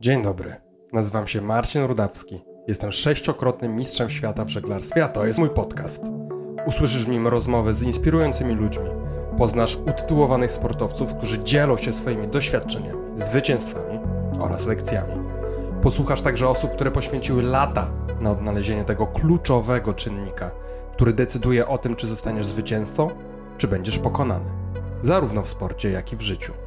Dzień dobry. Nazywam się Marcin Rudawski. Jestem sześciokrotnym mistrzem świata w żeglarstwie, a to jest mój podcast. Usłyszysz w nim rozmowy z inspirującymi ludźmi. Poznasz utytułowanych sportowców, którzy dzielą się swoimi doświadczeniami, zwycięstwami oraz lekcjami. Posłuchasz także osób, które poświęciły lata na odnalezienie tego kluczowego czynnika, który decyduje o tym, czy zostaniesz zwycięzcą, czy będziesz pokonany, zarówno w sporcie, jak i w życiu.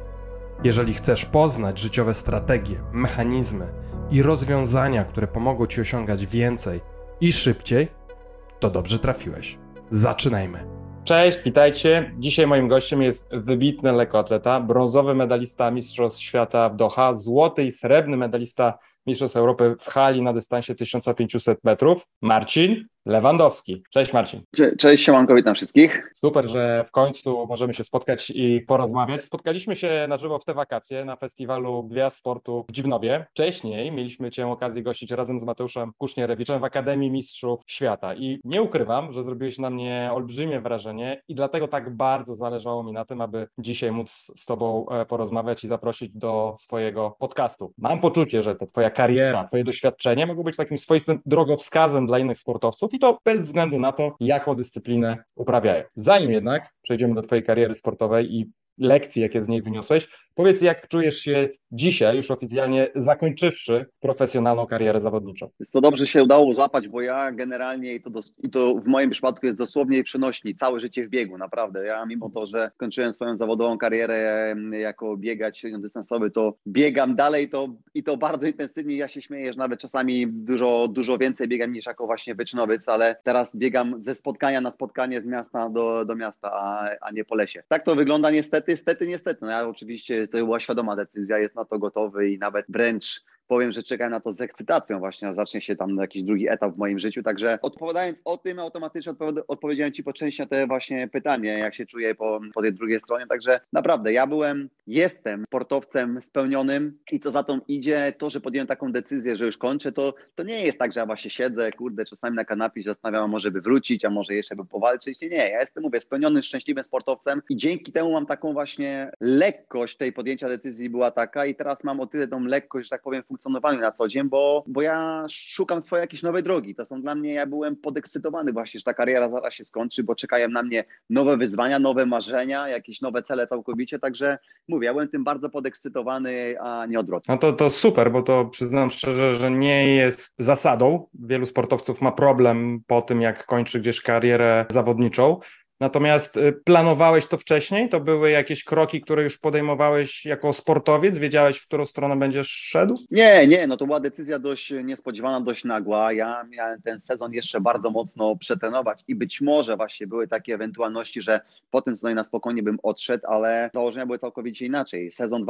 Jeżeli chcesz poznać życiowe strategie, mechanizmy i rozwiązania, które pomogą ci osiągać więcej i szybciej, to dobrze trafiłeś. Zaczynajmy. Cześć, witajcie. Dzisiaj moim gościem jest wybitny lekkoatleta, brązowy medalista Mistrzostw Świata w Doha, złoty i srebrny medalista Mistrzostw Europy w hali na dystansie 1500 metrów, Marcin Lewandowski. Cześć Marcin. Cze cześć, siemanko, witam wszystkich. Super, że w końcu możemy się spotkać i porozmawiać. Spotkaliśmy się na żywo w te wakacje na festiwalu Gwiazd Sportu w Dziwnowie. Wcześniej mieliśmy Cię okazję gościć razem z Mateuszem Kusznierewiczem w Akademii Mistrzów Świata i nie ukrywam, że zrobiłeś na mnie olbrzymie wrażenie i dlatego tak bardzo zależało mi na tym, aby dzisiaj móc z Tobą e, porozmawiać i zaprosić do swojego podcastu. Mam poczucie, że ta Twoja kariera, Twoje doświadczenie mogą być takim swoistym drogowskazem dla innych sportowców, i to bez względu na to, jaką dyscyplinę uprawiają. Zanim jednak przejdziemy do Twojej kariery sportowej i lekcji, jakie z niej wyniosłeś, powiedz, jak czujesz się dzisiaj, już oficjalnie zakończywszy profesjonalną karierę zawodniczą? Jest to dobrze się udało złapać, bo ja generalnie, i to, dos- i to w moim przypadku jest dosłownie przenośni, całe życie w biegu, naprawdę. Ja mimo to, że skończyłem swoją zawodową karierę jako biegacz średniodystansowy, to biegam dalej to, i to bardzo intensywnie. Ja się śmieję, że nawet czasami dużo, dużo więcej biegam niż jako właśnie wyczynowiec, ale teraz biegam ze spotkania na spotkanie z miasta do, do miasta, a, a nie po lesie. Tak to wygląda niestety, niestety, niestety. No ja oczywiście, to była świadoma decyzja, jest na to gotowy i nawet wręcz powiem, że czekam na to z ekscytacją właśnie, a zacznie się tam jakiś drugi etap w moim życiu, także odpowiadając o tym, automatycznie odpowiada, odpowiedziałem Ci po części na te właśnie pytanie, jak się czuję po, po tej drugiej stronie, także naprawdę ja byłem, jestem sportowcem spełnionym i co za tą idzie, to, że podjąłem taką decyzję, że już kończę, to, to nie jest tak, że ja właśnie siedzę, kurde, czasami na kanapie zastanawiam, a może by wrócić, a może jeszcze by powalczyć, nie, nie, ja jestem, mówię, spełnionym, szczęśliwym sportowcem i dzięki temu mam taką właśnie lekkość tej podjęcia decyzji była taka i teraz mam o tyle tą lekkość, że tak powiem, funkcjonowaniu na co dzień, bo, bo ja szukam swojej jakiejś nowej drogi. To są dla mnie, ja byłem podekscytowany właśnie, że ta kariera zaraz się skończy, bo czekają na mnie nowe wyzwania, nowe marzenia, jakieś nowe cele całkowicie, także mówię, ja byłem tym bardzo podekscytowany, a nie odwrotnie. No to, to super, bo to przyznam szczerze, że nie jest zasadą. Wielu sportowców ma problem po tym, jak kończy gdzieś karierę zawodniczą. Natomiast y, planowałeś to wcześniej? To były jakieś kroki, które już podejmowałeś jako sportowiec? Wiedziałeś, w którą stronę będziesz szedł? Nie, nie, no to była decyzja dość niespodziewana, dość nagła. Ja miałem ten sezon jeszcze bardzo mocno przetrenować i być może właśnie były takie ewentualności, że po tym sezonie na spokojnie bym odszedł, ale założenia były całkowicie inaczej. Sezon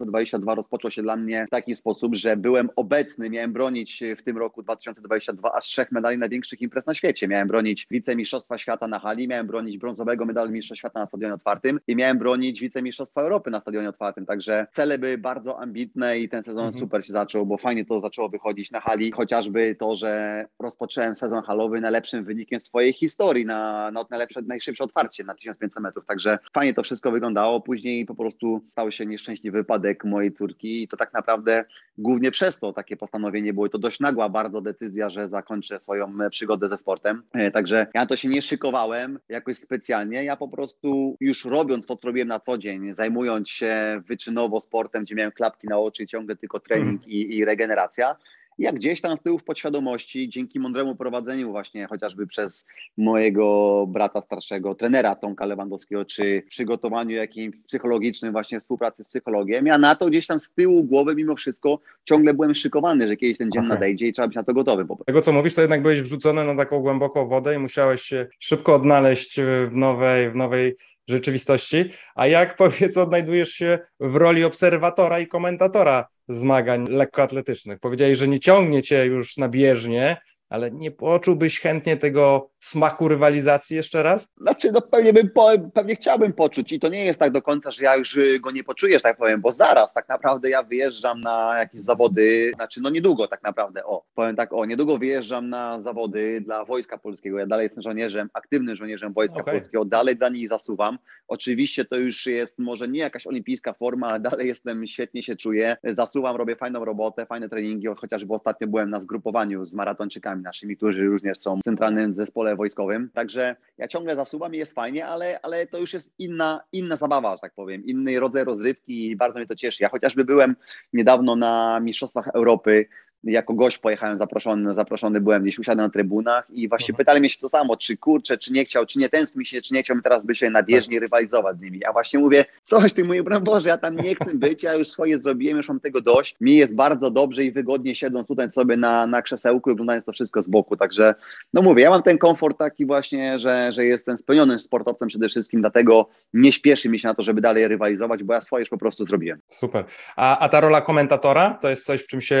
2022 rozpoczął się dla mnie w taki sposób, że byłem obecny, miałem bronić w tym roku 2022 aż trzech medali największych imprez na świecie. Miałem bronić wicemistrzostwa świata na hali, miałem bronić brązowego medalu Mistrzostwa Świata na stadionie otwartym i miałem bronić wicemistrzostwa Europy na stadionie otwartym. Także cele były bardzo ambitne i ten sezon Mhm. super się zaczął, bo fajnie to zaczęło wychodzić na hali. Chociażby to, że rozpocząłem sezon halowy najlepszym wynikiem swojej historii na, na najlepsze, najszybsze otwarcie na 1500 metrów. Także fajnie to wszystko wyglądało. Później po prostu stał się nieszczęśliwy wypadek mojej córki i to tak naprawdę głównie przez to takie postanowienie było. I to dość nagła bardzo decyzja, że zakończę swoją e, przygodę ze sportem. E, Także ja to się nie szykowałem jakoś specjalnie. Ja po prostu już robiąc to, co robiłem na co dzień, zajmując się wyczynowo sportem, gdzie miałem klapki na oczy, ciągle tylko trening i, i regeneracja. Jak gdzieś tam z tyłu w podświadomości, dzięki mądremu prowadzeniu właśnie chociażby przez mojego brata starszego, trenera Tomka Lewandowskiego, czy przygotowaniu jakimś psychologicznym właśnie współpracy z psychologiem, ja na to gdzieś tam z tyłu głowy mimo wszystko ciągle byłem szykowany, że kiedyś ten dzień Okej. nadejdzie i trzeba być na to gotowy. Tego, co mówisz, to jednak byłeś wrzucony na taką głęboką wodę i musiałeś się szybko odnaleźć w nowej, w nowej rzeczywistości. A jak powiedz, odnajdujesz się w roli obserwatora i komentatora zmagań lekkoatletycznych? Powiedziałeś, że nie ciągnie cię już na bieżnię, ale nie poczułbyś chętnie tego smaku rywalizacji jeszcze raz? Znaczy, no pewnie bym, po, pewnie chciałbym poczuć i to nie jest tak do końca, że ja już go nie poczuję, że tak powiem, bo zaraz tak naprawdę ja wyjeżdżam na jakieś zawody, znaczy no niedługo tak naprawdę, o, powiem tak, o, niedługo wyjeżdżam na zawody dla Wojska Polskiego, ja dalej jestem żołnierzem, aktywnym żołnierzem Wojska Okej. Polskiego, dalej dla nich zasuwam. Oczywiście to już jest może nie jakaś olimpijska forma, ale dalej jestem, świetnie się czuję, zasuwam, robię fajną robotę, fajne treningi, chociażby ostatnio byłem na zgrupowaniu z maratończykami naszymi, którzy również są w centralnym zespole wojskowym, także ja ciągle zasuwam i jest fajnie, ale, ale to już jest inna, inna zabawa, że tak powiem, inny rodzaj rozrywki i bardzo mnie to cieszy. Ja chociażby byłem niedawno na Mistrzostwach Europy, jako gość pojechałem zaproszony, zaproszony byłem gdzieś, usiadłem na trybunach i właśnie Mhm. pytali mnie się to samo, czy kurczę, czy nie chciał, czy nie tęskni się, czy nie chciałbym teraz być na bieżni rywalizować z nimi. A właśnie mówię, coś ty mój broń Boże, ja tam nie chcę być, ja już swoje zrobiłem, już mam tego dość. Mi jest bardzo dobrze i wygodnie siedząc tutaj sobie na, na krzesełku i oglądając to wszystko z boku, także no mówię, ja mam ten komfort taki właśnie, że, że jestem spełnionym sportowcem przede wszystkim, dlatego nie śpieszy mi się na to, żeby dalej rywalizować, bo ja swoje już po prostu zrobiłem. Super. A, a ta rola komentatora to jest coś, w czym się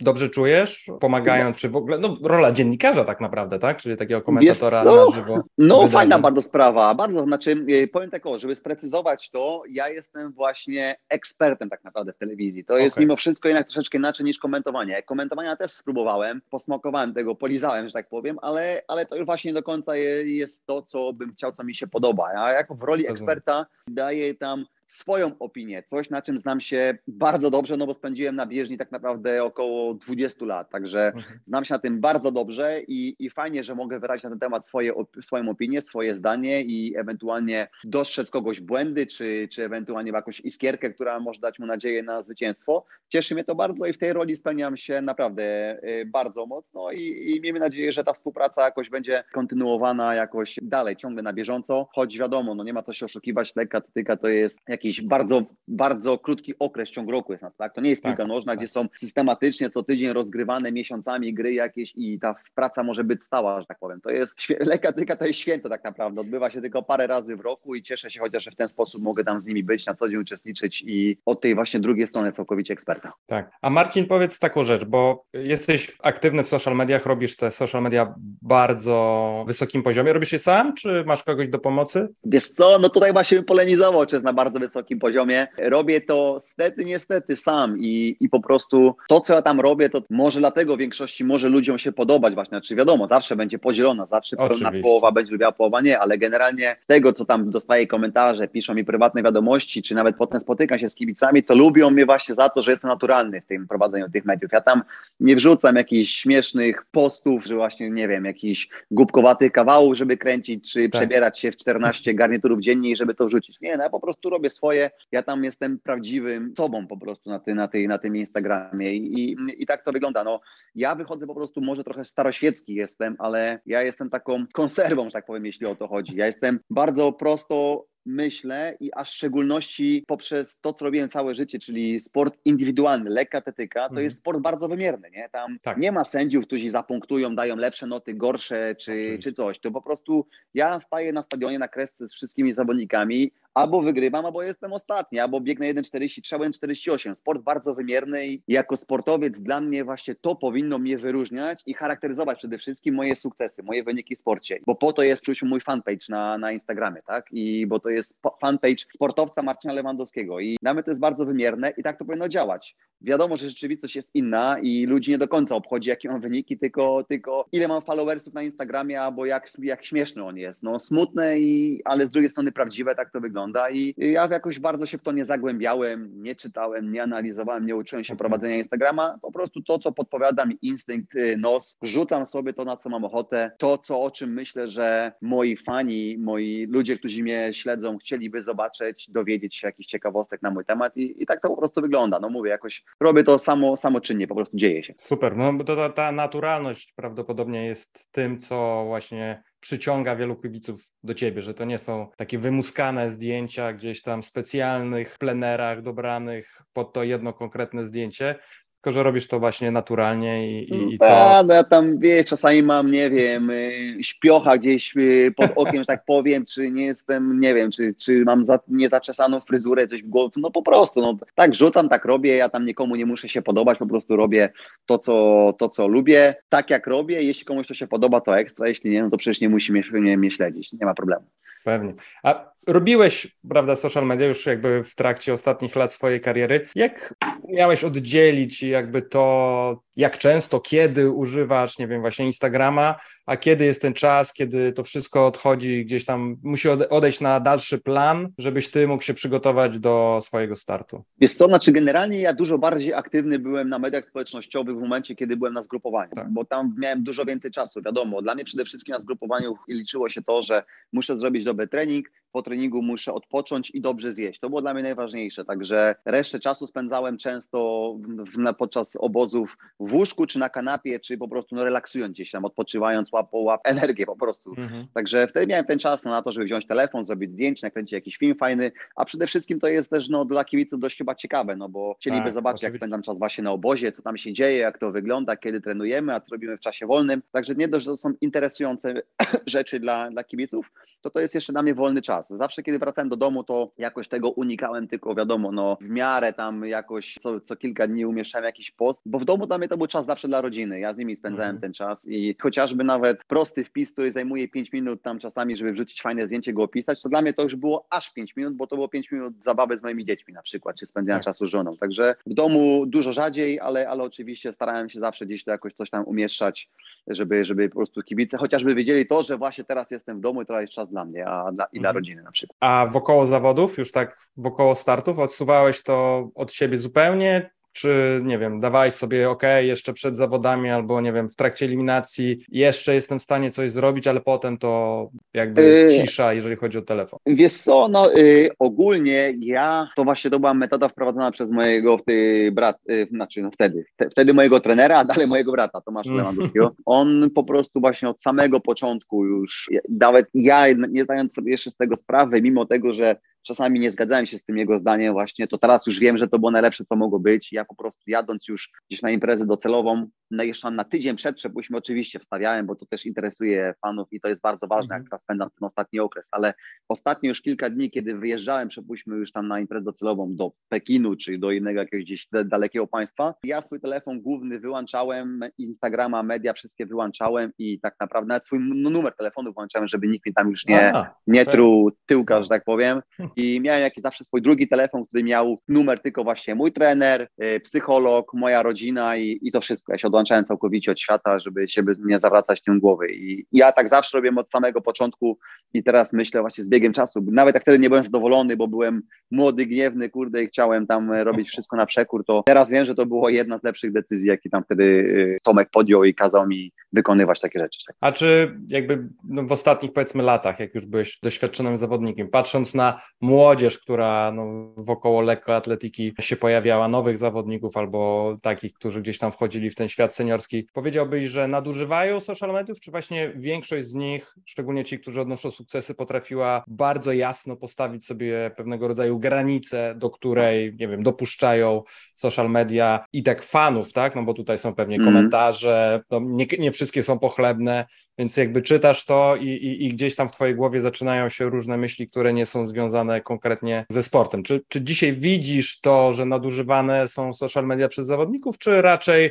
dobrze czujesz, pomagając, czy w ogóle, no rola dziennikarza tak naprawdę, tak? Czyli takiego komentatora Wiesz co? na żywo. No, fajna bardzo sprawa, bardzo, znaczy y, powiem tak o, żeby sprecyzować to, ja jestem właśnie ekspertem tak naprawdę w telewizji. To jest Okej. mimo wszystko jednak troszeczkę inaczej niż komentowanie. Komentowania też spróbowałem, posmakowałem tego, polizałem, że tak powiem, ale, ale to już właśnie nie do końca je, jest to, co bym chciał, co mi się podoba. Ja jako w roli eksperta daję tam swoją opinię, coś na czym znam się bardzo dobrze, no bo spędziłem na bieżni tak naprawdę około 20 lat, także Mhm. Znam się na tym bardzo dobrze i, i fajnie, że mogę wyrazić na ten temat swoje, swoją opinię, swoje zdanie i ewentualnie dostrzec kogoś błędy, czy, czy ewentualnie jakąś iskierkę, która może dać mu nadzieję na zwycięstwo. Cieszy mnie to bardzo i w tej roli spełniam się naprawdę y, bardzo mocno i, i miejmy nadzieję, że ta współpraca jakoś będzie kontynuowana jakoś dalej, ciągle na bieżąco, choć wiadomo, no nie ma to się oszukiwać, lekka atletyka to jest jakiś bardzo, bardzo krótki okres, ciąg roku jest na to, tak? To nie jest Tak, piłka nożna, tak. gdzie są systematycznie co tydzień rozgrywane miesiącami gry jakieś i ta praca może być stała, że tak powiem. To jest, atletyka to jest święto tak naprawdę, odbywa się tylko parę razy w roku i cieszę się chociaż, że w ten sposób mogę tam z nimi być, na co dzień uczestniczyć i od tej właśnie drugiej strony całkowicie eksperta. Tak. A Marcin, powiedz taką rzecz, bo jesteś aktywny w social mediach, robisz te social media bardzo wysokim poziomie. Robisz je sam, czy masz kogoś do pomocy? Wiesz co, no tutaj właśnie polenizował, czy jest na bardzo wysokim poziomie. Robię to stety, niestety sam i, i po prostu to, co ja tam robię, to może dlatego w większości może ludziom się podobać właśnie, znaczy wiadomo, zawsze będzie podzielona, zawsze pełna Oczywiście. połowa będzie lubiła, połowa nie, ale generalnie z tego, co tam dostaję komentarze, piszą mi prywatne wiadomości, czy nawet potem spotykam się z kibicami, to lubią mnie właśnie za to, że jestem naturalny w tym prowadzeniu tych mediów. Ja tam nie wrzucam jakichś śmiesznych postów, że właśnie, nie wiem, jakichś głupkowatych kawałów, żeby kręcić, czy Tak. przebierać się w 14 garniturów dziennie i żeby to wrzucić. Nie, no ja po prostu robię swoje, ja tam jestem prawdziwym sobą po prostu na, ty, na, tej, na tym Instagramie I, i, i tak to wygląda. No, ja wychodzę po prostu, może trochę staroświecki jestem, ale ja jestem taką konserwą, że tak powiem, jeśli o to chodzi. Ja jestem bardzo prosto myślę i a w szczególności poprzez to, co robiłem całe życie, czyli sport indywidualny, lekka atletyka, to Mhm. jest sport bardzo wymierny, nie? Tam Tak. nie ma sędziów, którzy zapunktują, dają lepsze noty, gorsze czy, Oczywiście. czy coś. To po prostu ja staję na stadionie na kresce z wszystkimi zawodnikami, albo wygrywam, albo jestem ostatni, albo biegnę 1,43, albo 1,48. Sport bardzo wymierny i jako sportowiec dla mnie właśnie to powinno mnie wyróżniać i charakteryzować przede wszystkim moje sukcesy, moje wyniki w sporcie, bo po to jest przecież mój fanpage na, na Instagramie, tak? I bo to jest fanpage sportowca Marcina Lewandowskiego i dla mnie to jest bardzo wymierne i tak to powinno działać. Wiadomo, że rzeczywistość jest inna i ludzi nie do końca obchodzi, jakie mam wyniki, tylko, tylko ile mam followersów na Instagramie, albo jak, jak śmieszny on jest. No smutne, i, ale z drugiej strony prawdziwe, tak to wygląda. I ja jakoś bardzo się w to nie zagłębiałem, nie czytałem, nie analizowałem, nie uczyłem się Mhm. prowadzenia Instagrama. Po prostu to, co podpowiada mi instynkt, y, nos, rzucam sobie to, na co mam ochotę. To, co o czym myślę, że moi fani, moi ludzie, którzy mnie śledzą, chcieliby zobaczyć, dowiedzieć się jakichś ciekawostek na mój temat i, i tak to po prostu wygląda. No mówię, jakoś robię to samo, samoczynnie, po prostu dzieje się. Super, no to, ta, ta naturalność prawdopodobnie jest tym, co właśnie przyciąga wielu kibiców do ciebie, że to nie są takie wymuskane zdjęcia gdzieś tam w specjalnych plenerach dobranych pod to jedno konkretne zdjęcie, tylko że robisz to właśnie naturalnie i, i, i to... A, no ja tam, wiesz, czasami mam, nie wiem, y, śpiocha gdzieś y, pod okiem, że tak powiem, czy nie jestem, nie wiem, czy, czy mam za, niezaczesaną fryzurę, coś w głowie, no po prostu, no tak rzucam, tak robię, ja tam nikomu nie muszę się podobać, po prostu robię to, co, to, co lubię, tak jak robię, jeśli komuś to się podoba, to ekstra, jeśli nie, no to przecież nie musi mnie, mnie, mnie śledzić, nie ma problemu. Pewnie. A robiłeś, prawda, social media już jakby w trakcie ostatnich lat swojej kariery. Jak miałeś oddzielić jakby to, jak często, kiedy używasz, nie wiem, właśnie Instagrama, a kiedy jest ten czas, kiedy to wszystko odchodzi gdzieś tam, musi odejść na dalszy plan, żebyś ty mógł się przygotować do swojego startu? Jest to, znaczy generalnie ja dużo bardziej aktywny byłem na mediach społecznościowych w momencie, kiedy byłem na zgrupowaniu, tak. bo tam miałem dużo więcej czasu, wiadomo. Dla mnie przede wszystkim na zgrupowaniu liczyło się to, że muszę zrobić dobry trening, po treningu muszę odpocząć i dobrze zjeść. To było dla mnie najważniejsze, także resztę czasu spędzałem często w, na, podczas obozów w łóżku, czy na kanapie, czy po prostu no, relaksując gdzieś tam, odpoczywając, łap, łap energię po prostu. Mhm. Także wtedy miałem ten czas na to, żeby wziąć telefon, zrobić zdjęcie, nakręcić jakiś film fajny, a przede wszystkim to jest też no, dla kibiców dość chyba ciekawe, no bo chcieliby tak, zobaczyć, oczywiście. jak spędzam czas właśnie na obozie, co tam się dzieje, jak to wygląda, kiedy trenujemy, a co robimy w czasie wolnym. Także nie dość, że to są interesujące rzeczy dla, dla kibiców, to to jest jeszcze dla mnie wolny czas. Zawsze, kiedy wracałem do domu, to jakoś tego unikałem, tylko wiadomo, no w miarę tam jakoś co, co kilka dni umieszczałem jakiś post, bo w domu dla mnie to był czas zawsze dla rodziny. Ja z nimi spędzałem mhm. ten czas i chociażby nawet prosty wpis, który zajmuje 5 minut tam czasami, żeby wrzucić fajne zdjęcie, go opisać, to dla mnie to już było aż 5 minut, bo to było 5 minut zabawy z moimi dziećmi na przykład, czy spędzania tak. czasu z żoną. Także w domu dużo rzadziej, ale, ale oczywiście starałem się zawsze gdzieś to jakoś coś tam umieszczać, żeby, żeby po prostu kibice chociażby wiedzieli to, że właśnie teraz jestem w domu i teraz jest czas dla mnie, a dla, i mhm. dla rodziny na przykład. A wokoło zawodów, już tak wokoło startów, odsuwałeś to od siebie zupełnie, czy nie wiem, dawałeś sobie ok, jeszcze przed zawodami, albo nie wiem, w trakcie eliminacji jeszcze jestem w stanie coś zrobić, ale potem to jakby yy, cisza, jeżeli chodzi o telefon. Wiesz co, no yy, ogólnie ja, to właśnie to była metoda wprowadzona przez mojego yy, brat, yy, znaczy no wtedy, te, wtedy mojego trenera, a dalej mojego brata Tomasza mm. Lewandowskiego. On po prostu właśnie od samego początku już, nawet ja nie zdając sobie jeszcze z tego sprawy, mimo tego, że czasami nie zgadzałem się z tym jego zdaniem właśnie, to teraz już wiem, że to było najlepsze, co mogło być. Ja po prostu jadąc już gdzieś na imprezę docelową, no jeszcze na tydzień przed przepuśćmy oczywiście wstawiałem, bo to też interesuje fanów i to jest bardzo ważne, jak mhm. teraz spędzam ten ostatni okres, ale ostatnio już kilka dni, kiedy wyjeżdżałem, przepuśćmy już tam na imprezę docelową do Pekinu, czy do innego jakiegoś gdzieś dalekiego państwa, ja swój telefon główny wyłączałem, Instagrama, media wszystkie wyłączałem i tak naprawdę nawet swój numer telefonu włączałem, żeby nikt mi tam już nie, nie truł tyłka, że tak powiem. I miałem jakiś zawsze swój drugi telefon, który miał numer tylko właśnie mój trener, y, psycholog, moja rodzina i, i to wszystko. Ja się odłączałem całkowicie od świata, żeby się nie zawracać tym głowy. I ja tak zawsze robiłem od samego początku i teraz myślę właśnie z biegiem czasu. Nawet jak wtedy nie byłem zadowolony, bo byłem młody, gniewny, kurde i chciałem tam robić wszystko na przekór, to teraz wiem, że to było jedna z lepszych decyzji, jakie tam wtedy y, Tomek podjął i kazał mi wykonywać takie rzeczy. A czy jakby no w ostatnich powiedzmy latach, jak już byłeś doświadczonym zawodnikiem, patrząc na młodzież, która no, wokoło lekkoatletyki się pojawiała, nowych zawodników albo takich, którzy gdzieś tam wchodzili w ten świat seniorski, powiedziałbyś, że nadużywają social mediów, czy właśnie większość z nich, szczególnie ci, którzy odnoszą sukcesy, potrafiła bardzo jasno postawić sobie pewnego rodzaju granicę, do której, nie wiem, dopuszczają social media i tak fanów, tak? No bo tutaj są pewnie mm. komentarze, no nie, nie wszystkie są pochlebne, więc jakby czytasz to i, i, i, gdzieś tam w twojej głowie zaczynają się różne myśli, które nie są związane konkretnie ze sportem. Czy, czy dzisiaj widzisz to, że nadużywane są social media przez zawodników, czy raczej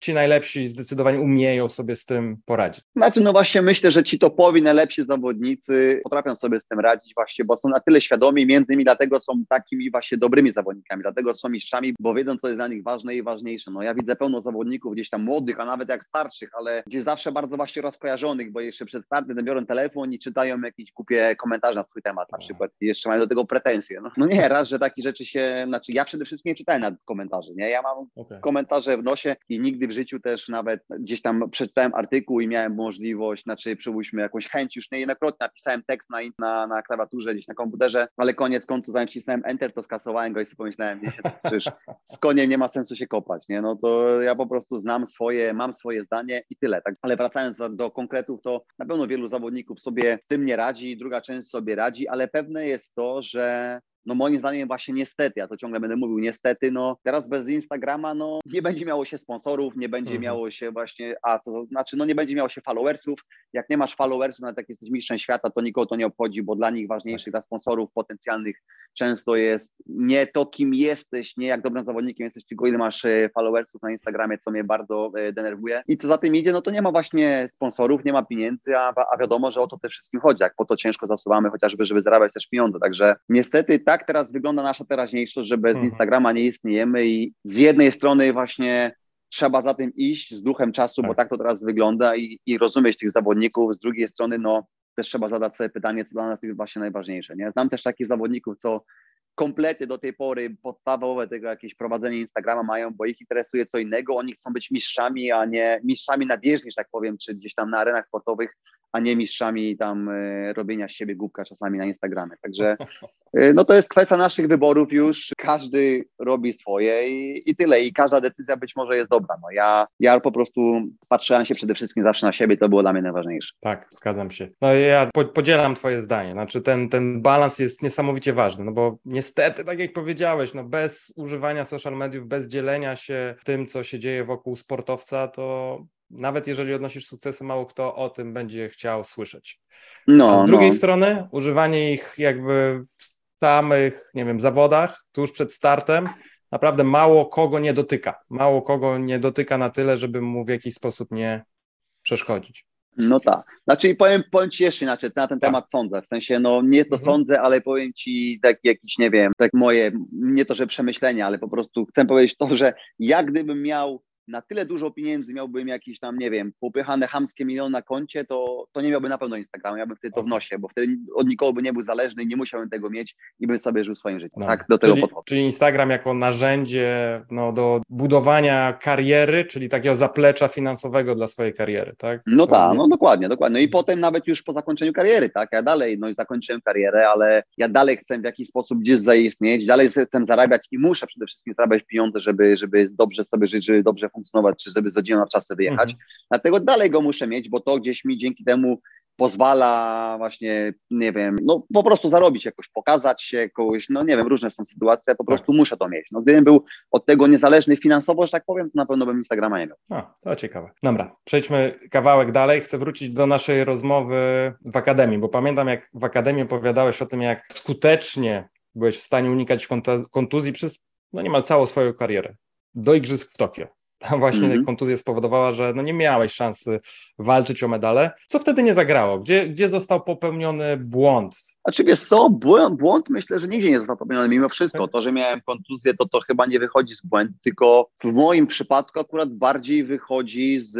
ci najlepsi zdecydowanie umieją sobie z tym poradzić. Znaczy, no właśnie myślę, że ci topowi, najlepsi zawodnicy potrafią sobie z tym radzić właśnie, bo są na tyle świadomi, między innymi dlatego są takimi właśnie dobrymi zawodnikami, dlatego są mistrzami, bo wiedzą, co jest dla nich ważne i ważniejsze. No ja widzę pełno zawodników gdzieś tam młodych, a nawet jak starszych, ale gdzieś zawsze bardzo właśnie rozkojarzonych, bo jeszcze przed startem biorą telefon i czytają jakieś głupie komentarze na swój temat na przykład i jeszcze mają do tego pretensje. No, no nie, raz, że takie rzeczy się, znaczy ja przede wszystkim nie czytałem na komentarzy, nie? Ja mam okay. komentarze w nosie i nigdy w życiu też nawet gdzieś tam przeczytałem artykuł i miałem możliwość, znaczy przyłóżmy jakąś chęć, już niejednokrotnie napisałem tekst na, na, na klawiaturze, gdzieś na komputerze, ale koniec końców zanim wcisnąłem Enter, to skasowałem go i sobie pomyślałem, nie, przecież z koniem nie ma sensu się kopać, nie, no to ja po prostu znam swoje, mam swoje zdanie i tyle, tak, ale wracając do konkretów, to na pewno wielu zawodników sobie tym nie radzi, druga część sobie radzi, ale pewne jest to, że no moim zdaniem właśnie niestety, ja to ciągle będę mówił, niestety, no teraz bez Instagrama, no nie będzie miało się sponsorów, nie będzie mhm. miało się właśnie, a co to znaczy, no nie będzie miało się followersów, jak nie masz followersów, nawet jak jesteś mistrzem świata, to nikogo to nie obchodzi, bo dla nich ważniejszych, dla sponsorów potencjalnych często jest nie to, kim jesteś, nie jak dobrym zawodnikiem jesteś, tylko ile masz e, followersów na Instagramie, co mnie bardzo e, denerwuje. I co za tym idzie, no to nie ma właśnie sponsorów, nie ma pieniędzy, a, a wiadomo, że o to też wszystkim chodzi, jak po to ciężko zasuwamy chociażby, żeby zarabiać też pieniądze. Także niestety tak teraz wygląda nasza teraźniejszość, że bez mhm. Instagrama nie istniejemy i z jednej strony właśnie trzeba za tym iść z duchem czasu, tak. bo tak to teraz wygląda i, i rozumieć tych zawodników, z drugiej strony no też trzeba zadać sobie pytanie, co dla nas jest właśnie najważniejsze. Nie? Znam też takich zawodników, co komplety do tej pory podstawowe tego jakieś prowadzenie Instagrama mają, bo ich interesuje co innego, oni chcą być mistrzami, a nie mistrzami na bieżni, że tak powiem, czy gdzieś tam na arenach sportowych, a nie mistrzami tam e, robienia z siebie głupka czasami na Instagramie. Także e, no to jest kwestia naszych wyborów już, każdy robi swoje i, i tyle i każda decyzja być może jest dobra. No ja, ja po prostu patrzyłem się przede wszystkim zawsze na siebie, to było dla mnie najważniejsze. Tak, zgadzam się. No ja podzielam twoje zdanie, znaczy ten, ten balans jest niesamowicie ważny, no bo niestety, tak jak powiedziałeś, no bez używania social mediów, bez dzielenia się tym, co się dzieje wokół sportowca, to nawet jeżeli odnosisz sukcesy, mało kto o tym będzie chciał słyszeć. No, A z drugiej no. strony używanie ich jakby w samych, nie wiem, zawodach, tuż przed startem, naprawdę mało kogo nie dotyka. Mało kogo nie dotyka na tyle, żeby mu w jakiś sposób nie przeszkodzić. No tak. Znaczy powiem, powiem Ci jeszcze inaczej, na ten tak. temat sądzę. W sensie, no nie to mhm. sądzę, ale powiem Ci tak jakiś, nie wiem, tak moje, nie to, że przemyślenia, ale po prostu chcę powiedzieć to, że jak gdybym miał na tyle dużo pieniędzy miałbym jakieś tam, nie wiem, popychane hamskie miliony na koncie, to, to nie miałbym na pewno Instagrama, ja bym wtedy to w nosie, bo wtedy od nikogo by nie był zależny i nie musiałbym tego mieć i bym sobie żył swoim życiem. No. Tak, do tego czyli, Czyli Instagram jako narzędzie no, do budowania kariery, czyli takiego zaplecza finansowego dla swojej kariery, tak? No tak, no dokładnie, dokładnie. No i potem nawet już po zakończeniu kariery, tak? Ja dalej, no i zakończyłem karierę, ale ja dalej chcę w jakiś sposób gdzieś zaistnieć, dalej chcę zarabiać i muszę przede wszystkim zarabiać pieniądze, żeby, żeby dobrze sobie żyć, żeby dobrze funkcjonować, czy żeby z rodziną na czasy wyjechać. Mhm. Dlatego dalej go muszę mieć, bo to gdzieś mi dzięki temu pozwala właśnie, nie wiem, no po prostu zarobić jakoś, pokazać się kogoś, no nie wiem, różne są sytuacje, po prostu tak. muszę to mieć. No gdybym był od tego niezależny finansowo, że tak powiem, to na pewno bym Instagrama nie miał. A, to ciekawe. Dobra, przejdźmy kawałek dalej. Chcę wrócić do naszej rozmowy w Akademii, bo pamiętam jak w Akademii opowiadałeś o tym, jak skutecznie byłeś w stanie unikać kontuzji przez no niemal całą swoją karierę do Igrzysk w Tokio. Tam właśnie mm -hmm. kontuzja spowodowała, że no nie miałeś szansy walczyć o medale. Co wtedy nie zagrało? Gdzie, gdzie został popełniony błąd? A czy wiesz co, błąd, błąd myślę, że nigdzie nie został popełniony. Mimo wszystko tak. to, że miałem kontuzję, to to chyba nie wychodzi z błędu, tylko w moim przypadku akurat bardziej wychodzi z,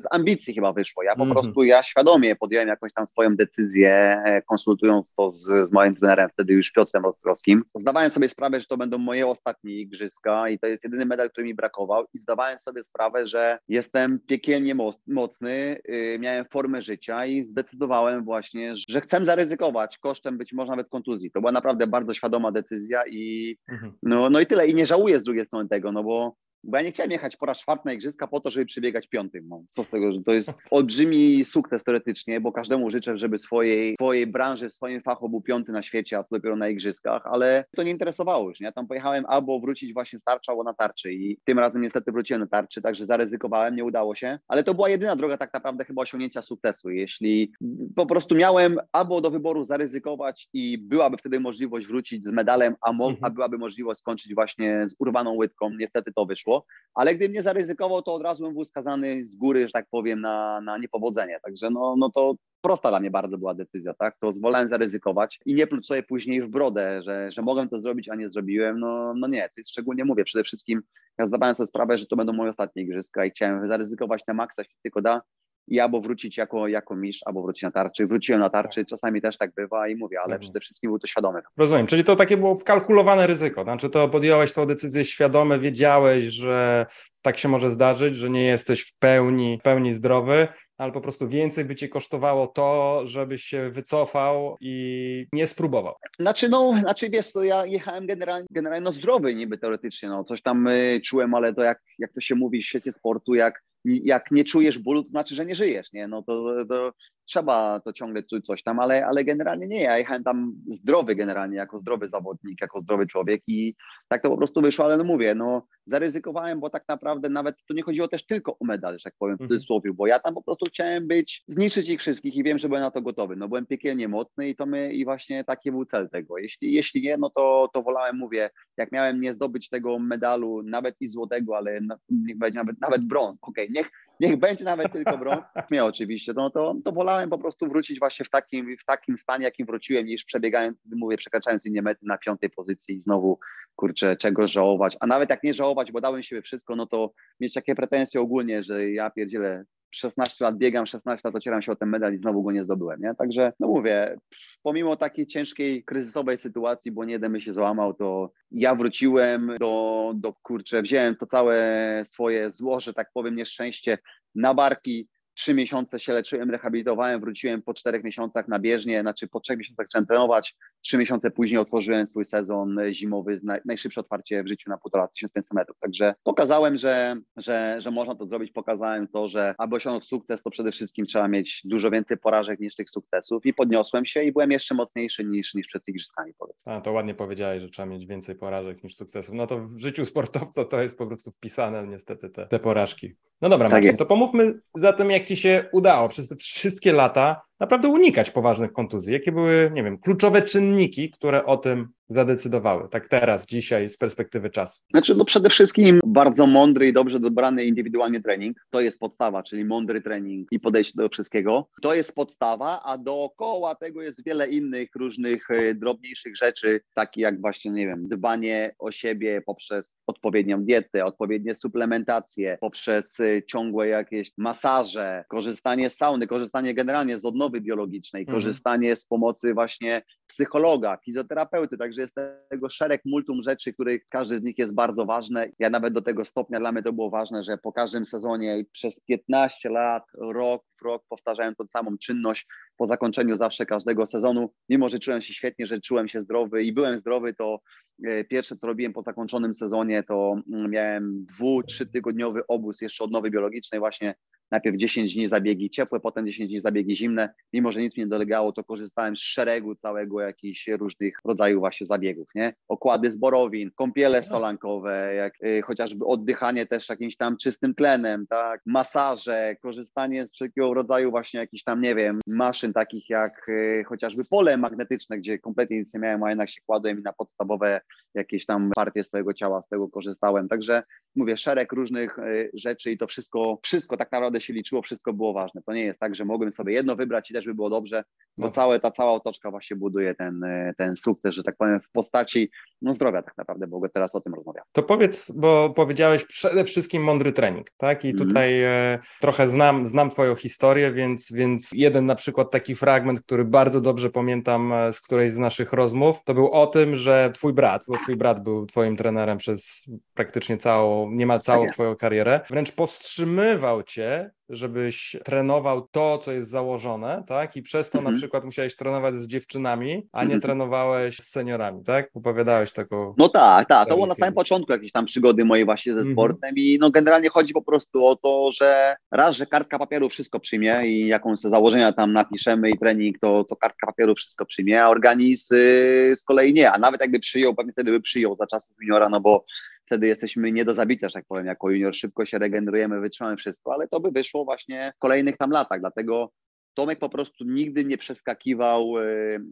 z ambicji chyba wyszło. Ja po mm -hmm. prostu, ja świadomie podjąłem jakąś tam swoją decyzję, konsultując to z, z moim trenerem, wtedy już Piotrem Ostrowskim. Zdawałem sobie sprawę, że to będą moje ostatnie igrzyska i to jest jedyny medal, który mi brakował i zdawałem sobie sprawę, że jestem piekielnie mocny, yy, miałem formę życia i zdecydowałem właśnie, że chcę zaryzykować kosztem być może nawet kontuzji. To była naprawdę bardzo świadoma decyzja i mhm. no, no i tyle. I nie żałuję z drugiej strony tego, no bo bo ja nie chciałem jechać po raz czwarty na igrzyska po to, żeby przybiegać piątym. No, co z tego, że to jest olbrzymi sukces teoretycznie, bo każdemu życzę, żeby swojej, swojej branży, w swoim fachu był piąty na świecie, a co dopiero na igrzyskach, ale to nie interesowało już. Nie? Ja tam pojechałem albo wrócić właśnie z tarczy, albo na tarczy i tym razem niestety wróciłem na tarczy, także zaryzykowałem, nie udało się, ale to była jedyna droga tak naprawdę chyba osiągnięcia sukcesu. Jeśli po prostu miałem albo do wyboru zaryzykować i byłaby wtedy możliwość wrócić z medalem, a, mo- mhm. a byłaby możliwość skończyć właśnie z urwaną łydką, niestety to wyszło ale gdybym nie zaryzykował, to od razu bym był skazany z góry, że tak powiem, na, na niepowodzenie. Także no, no to prosta dla mnie bardzo była decyzja, tak? To zwolałem zaryzykować i nie pluć sobie później w brodę, że, że mogłem to zrobić, a nie zrobiłem. No, no nie, szczególnie mówię, przede wszystkim ja zdawałem sobie sprawę, że to będą moje ostatnie igrzyska i chciałem zaryzykować na maksa, jeśli tylko da, i albo wrócić jako, jako mistrz, albo wrócić na tarczy. Wróciłem na tarczy, czasami też tak bywa i mówię, ale mhm. przede wszystkim był to świadomy. Rozumiem, czyli to takie było wkalkulowane ryzyko, znaczy to podjąłeś tą decyzję świadome, wiedziałeś, że tak się może zdarzyć, że nie jesteś w pełni, w pełni zdrowy, ale po prostu więcej by cię kosztowało to, żebyś się wycofał i nie spróbował. Znaczy, no, znaczy wiesz co, ja jechałem generalnie, generalnie no zdrowy niby teoretycznie, no coś tam y, czułem, ale to jak, jak to się mówi w świecie sportu, jak jak nie czujesz bólu, to znaczy, że nie żyjesz, nie? No to, to trzeba to ciągle czuć coś tam, ale, ale generalnie nie, ja jechałem tam zdrowy generalnie, jako zdrowy zawodnik, jako zdrowy człowiek i tak to po prostu wyszło, ale no mówię, no zaryzykowałem, bo tak naprawdę nawet to nie chodziło też tylko o medal, że tak powiem w Mhm. cudzysłowie, bo ja tam po prostu chciałem być, zniszczyć ich wszystkich i wiem, że byłem na to gotowy, no byłem piekielnie mocny i to my, i właśnie taki był cel tego. Jeśli, jeśli nie, no to, to wolałem, mówię, jak miałem nie zdobyć tego medalu, nawet i złotego, ale na, niech będzie nawet, nawet brąz, okej, niech, niech będzie nawet tylko brąz, nie oczywiście, no to, to wolałem po prostu wrócić właśnie w takim, w takim stanie, jakim wróciłem, niż przebiegając, mówię, przekraczając linie mety na piątej pozycji i znowu, kurczę, czego żałować, a nawet jak nie żałować, bo dałem siebie wszystko, no to mieć takie pretensje ogólnie, że ja pierdzielę 16 lat biegam, 16 lat ocieram się o ten medal i znowu go nie zdobyłem, nie? Także, no mówię, pomimo takiej ciężkiej, kryzysowej sytuacji, bo nie jeden się załamał, to ja wróciłem do, do kurczę, wziąłem to całe swoje zło, że tak powiem, nieszczęście na barki, trzy miesiące się leczyłem, rehabilitowałem, wróciłem po czterech miesiącach na bieżnię, znaczy po trzech miesiącach zacząłem trenować, trzy miesiące później otworzyłem swój sezon zimowy, najszybsze otwarcie w życiu na półtora 1500 metrów, także pokazałem, że, że, że można to zrobić, pokazałem to, że aby osiągnąć sukces, to przede wszystkim trzeba mieć dużo więcej porażek niż tych sukcesów i podniosłem się i byłem jeszcze mocniejszy niż, niż przed igrzyskami, powiedzmy. A, to ładnie powiedziałeś, że trzeba mieć więcej porażek niż sukcesów. No to w życiu sportowca to jest po prostu wpisane niestety te, te porażki. No dobra, Tak Marcin, to pomówmy zatem, jak ci się udało przez te wszystkie lata naprawdę unikać poważnych kontuzji. Jakie były, nie wiem, kluczowe czynniki, które o tym zadecydowały, tak teraz, dzisiaj, z perspektywy czasu? Znaczy, no przede wszystkim bardzo mądry i dobrze dobrany indywidualnie trening. To jest podstawa, czyli mądry trening i podejście do wszystkiego. To jest podstawa, a dookoła tego jest wiele innych różnych e, drobniejszych rzeczy, takie jak właśnie, nie wiem, dbanie o siebie poprzez odpowiednią dietę, odpowiednie suplementacje, poprzez e, ciągłe jakieś masaże, korzystanie z sauny, korzystanie generalnie z odnowy biologicznej, Mhm. korzystanie z pomocy właśnie psychologa, fizjoterapeuty, także jest tego szereg multum rzeczy, których każdy z nich jest bardzo ważny. Ja nawet do tego stopnia dla mnie to było ważne, że po każdym sezonie przez 15 lat, rok rok powtarzałem tą samą czynność po zakończeniu zawsze każdego sezonu. Mimo, że czułem się świetnie, że czułem się zdrowy i byłem zdrowy, to e, pierwsze co robiłem po zakończonym sezonie, to mm, miałem dwu, trzy tygodniowy obóz jeszcze odnowy biologicznej właśnie najpierw 10 dni zabiegi ciepłe, potem 10 dni zabiegi zimne. Mimo, że nic mi nie dolegało, to korzystałem z szeregu całego jakichś różnych rodzajów właśnie zabiegów, nie? Okłady z borowin, kąpiele solankowe, jak y, chociażby oddychanie też jakimś tam czystym tlenem, tak? Masaże, korzystanie z wszelkiego rodzaju właśnie jakichś tam, nie wiem, maszyn takich jak y, chociażby pole magnetyczne, gdzie kompletnie nic nie miałem, a jednak się kładłem i na podstawowe jakieś tam partie swojego ciała z tego korzystałem. Także mówię, szereg różnych y, rzeczy i to wszystko, wszystko tak naprawdę się liczyło, wszystko było ważne. To nie jest tak, że mogłem sobie jedno wybrać i też by było dobrze, bo No. całe, ta cała otoczka właśnie buduje ten, y, ten sukces, że tak powiem, w postaci no, zdrowia tak naprawdę, bo teraz o tym rozmawiam. To powiedz, bo powiedziałeś przede wszystkim mądry trening, tak? I Mhm. tutaj e, trochę znam, znam Twoją historię, więc, więc jeden na przykład taki fragment, który bardzo dobrze pamiętam e, z którejś z naszych rozmów, to był o tym, że Twój brat, bo Twój brat był Twoim trenerem przez praktycznie całą, niemal całą jest. Twoją karierę, wręcz powstrzymywał Cię, żebyś trenował to, co jest założone, tak? I przez to Mhm. na przykład musiałeś trenować z dziewczynami, a nie Mhm. trenowałeś z seniorami, tak? Opowiadałeś taką... No tak, tak. To było na samym początku jakiejś tam przygody mojej właśnie ze Mhm. sportem i no generalnie chodzi po prostu o to, że raz, że kartka papieru wszystko przyjmie i jakąś założenia tam napiszemy i trening, to, to kartka papieru wszystko przyjmie, a organizm y, z kolei nie. A nawet jakby przyjął, pewnie wtedy by przyjął za czasów juniora, no bo wtedy jesteśmy nie do zabicia, że tak powiem, jako junior szybko się regenerujemy, wytrzymamy wszystko, ale to by wyszło właśnie w kolejnych tam latach, dlatego Tomek po prostu nigdy nie przeskakiwał e,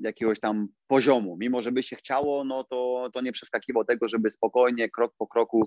jakiegoś tam poziomu. Mimo, że by się chciało, no to, to nie przeskakiwał tego, żeby spokojnie, krok po kroku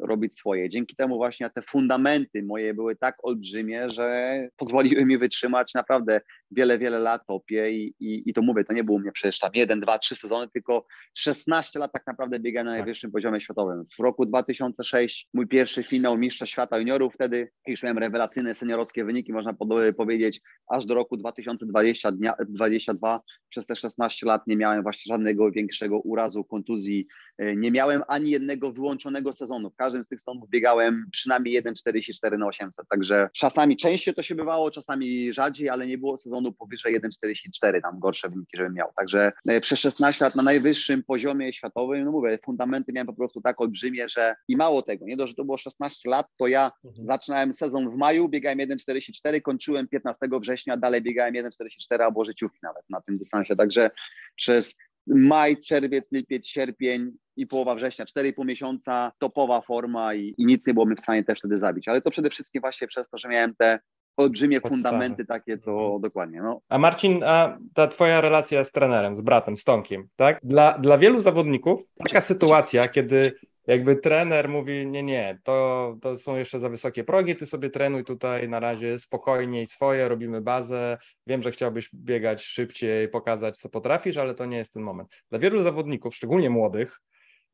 robić swoje. Dzięki temu właśnie te fundamenty moje były tak olbrzymie, że pozwoliły mi wytrzymać naprawdę wiele, wiele lat topie i, i, i to mówię, to nie było u mnie przecież tam jeden, dwa, trzy sezony, tylko 16 lat tak naprawdę biegałem na Tak. najwyższym poziomie światowym. W roku 2006 mój pierwszy finał Mistrza Świata Juniorów wtedy, już miałem rewelacyjne seniorowskie wyniki, można powiedzieć, aż do roku 2020, dnia, 22 przez te 16 lat nie miałem właśnie żadnego większego urazu, kontuzji, nie miałem ani jednego wyłączonego sezonu. W każdym z tych sezonów biegałem przynajmniej 1,44 na 800. Także czasami częściej to się bywało, czasami rzadziej, ale nie było sezonu powyżej 1,44, tam gorsze wyniki, żebym miał. Także e, przez 16 lat na najwyższym poziomie światowym, no mówię, fundamenty miałem po prostu tak olbrzymie, że i mało tego, nie dość, że to było 16 lat, to ja mhm. zaczynałem sezon w maju, biegałem 1,44, kończyłem 15 września, dalej biegałem 1,44 albo życiówki nawet na tym dystansie. Także przez maj, czerwiec, lipiec, sierpień i połowa września, 4,5 miesiąca, topowa forma i, i, nic nie było mi w stanie też wtedy zabić. Ale to przede wszystkim właśnie przez to, że miałem te olbrzymie Podstawy. fundamenty takie, co mhm. dokładnie. No. A Marcin, a ta twoja relacja z trenerem, z bratem, z Tomkiem, tak? Dla, dla wielu zawodników taka sytuacja, kiedy jakby trener mówi, nie, nie, to, to są jeszcze za wysokie progi, ty sobie trenuj tutaj na razie spokojniej swoje, robimy bazę, wiem, że chciałbyś biegać szybciej, pokazać, co potrafisz, ale to nie jest ten moment. Dla wielu zawodników, szczególnie młodych,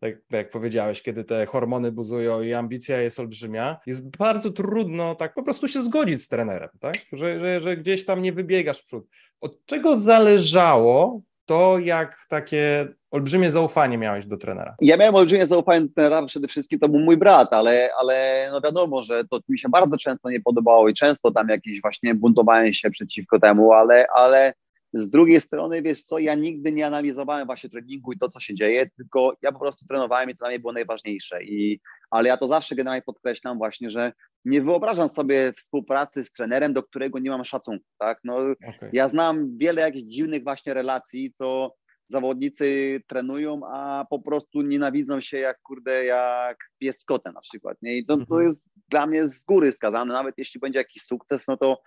tak, tak jak powiedziałeś, kiedy te hormony buzują i ambicja jest olbrzymia, jest bardzo trudno tak po prostu się zgodzić z trenerem, tak? Że, że, że gdzieś tam nie wybiegasz w przód. Od czego zależało to, jak takie olbrzymie zaufanie miałeś do trenera? Ja miałem olbrzymie zaufanie do trenera, przede wszystkim to był mój brat, ale, ale no wiadomo, że to mi się bardzo często nie podobało i często tam jakieś właśnie buntowałem się przeciwko temu, ale, ale z drugiej strony, wiesz co, ja nigdy nie analizowałem właśnie treningu i to, co się dzieje, tylko ja po prostu trenowałem i to dla mnie było najważniejsze. I, ale ja to zawsze generalnie podkreślam właśnie, że nie wyobrażam sobie współpracy z trenerem, do którego nie mam szacunku, tak? No, okay. Ja znam wiele jakichś dziwnych właśnie relacji, co zawodnicy trenują, a po prostu nienawidzą się jak kurde, jak pies z kotem na przykład, nie? I to, to mhm. jest dla mnie z góry skazane, nawet jeśli będzie jakiś sukces, no to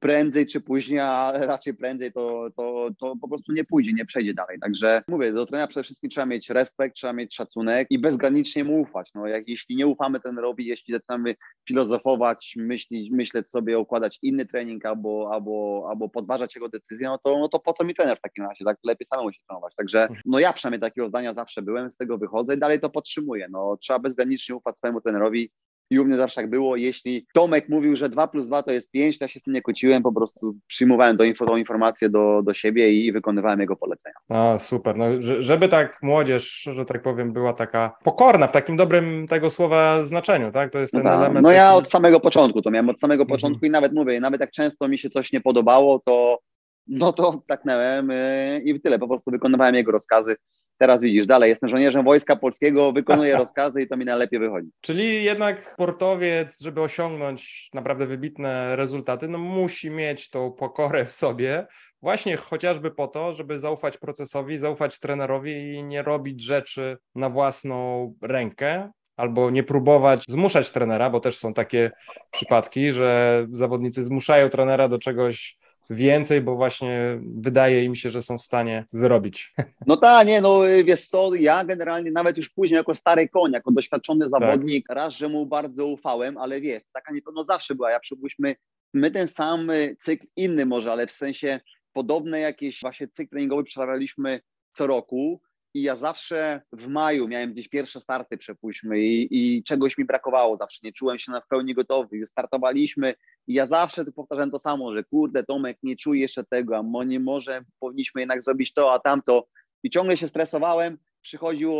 prędzej czy później, ale raczej prędzej to, to, to po prostu nie pójdzie, nie przejdzie dalej. Także mówię, do trenera przede wszystkim trzeba mieć respekt, trzeba mieć szacunek i bezgranicznie mu ufać. No, jak, jeśli nie ufamy trenerowi, jeśli zaczynamy filozofować, myśleć, myśleć sobie, układać inny trening albo, albo, albo podważać jego decyzję, no to, no to po co mi trener w takim razie? Tak lepiej samemu się trenować. Także no ja przynajmniej takiego zdania zawsze byłem, z tego wychodzę i dalej to podtrzymuję. No, trzeba bezgranicznie ufać swojemu trenerowi, i u mnie zawsze tak było. Jeśli Tomek mówił, że 2 plus 2 to jest 5, to ja się z tym nie kłóciłem, po prostu przyjmowałem do info, tą informację do, do siebie i wykonywałem jego polecenia. A, super. No, żeby tak młodzież, że tak powiem, była taka pokorna w takim dobrym tego słowa znaczeniu, tak? To jest ten no element. No taki... ja od samego początku to miałem, od samego mhm. początku i nawet mówię, nawet jak często mi się coś nie podobało, to no to taknęłem yy, i tyle, po prostu wykonywałem jego rozkazy teraz widzisz, dalej jestem żołnierzem Wojska Polskiego, wykonuję rozkazy i to mi najlepiej wychodzi. Czyli jednak sportowiec, żeby osiągnąć naprawdę wybitne rezultaty, no musi mieć tą pokorę w sobie, właśnie chociażby po to, żeby zaufać procesowi, zaufać trenerowi i nie robić rzeczy na własną rękę, albo nie próbować zmuszać trenera, bo też są takie przypadki, że zawodnicy zmuszają trenera do czegoś więcej, bo właśnie wydaje im się, że są w stanie zrobić. No tak, nie, no wiesz co, ja generalnie nawet już później jako stary koń, jako doświadczony tak. zawodnik, tak. raz, że mu bardzo ufałem, ale wiesz, taka niepewność zawsze była. Ja przypuśćmy, my ten sam cykl, inny może, ale w sensie podobne jakieś właśnie cykl treningowy przeprawialiśmy co roku, i ja zawsze w maju miałem gdzieś pierwsze starty, przepuśćmy, i, i czegoś mi brakowało zawsze, nie czułem się na w pełni gotowy. Już startowaliśmy i ja zawsze tu powtarzam to samo, że kurde, Tomek, nie czuję jeszcze tego, a nie może, powinniśmy jednak zrobić to, a tamto. I ciągle się stresowałem, przychodził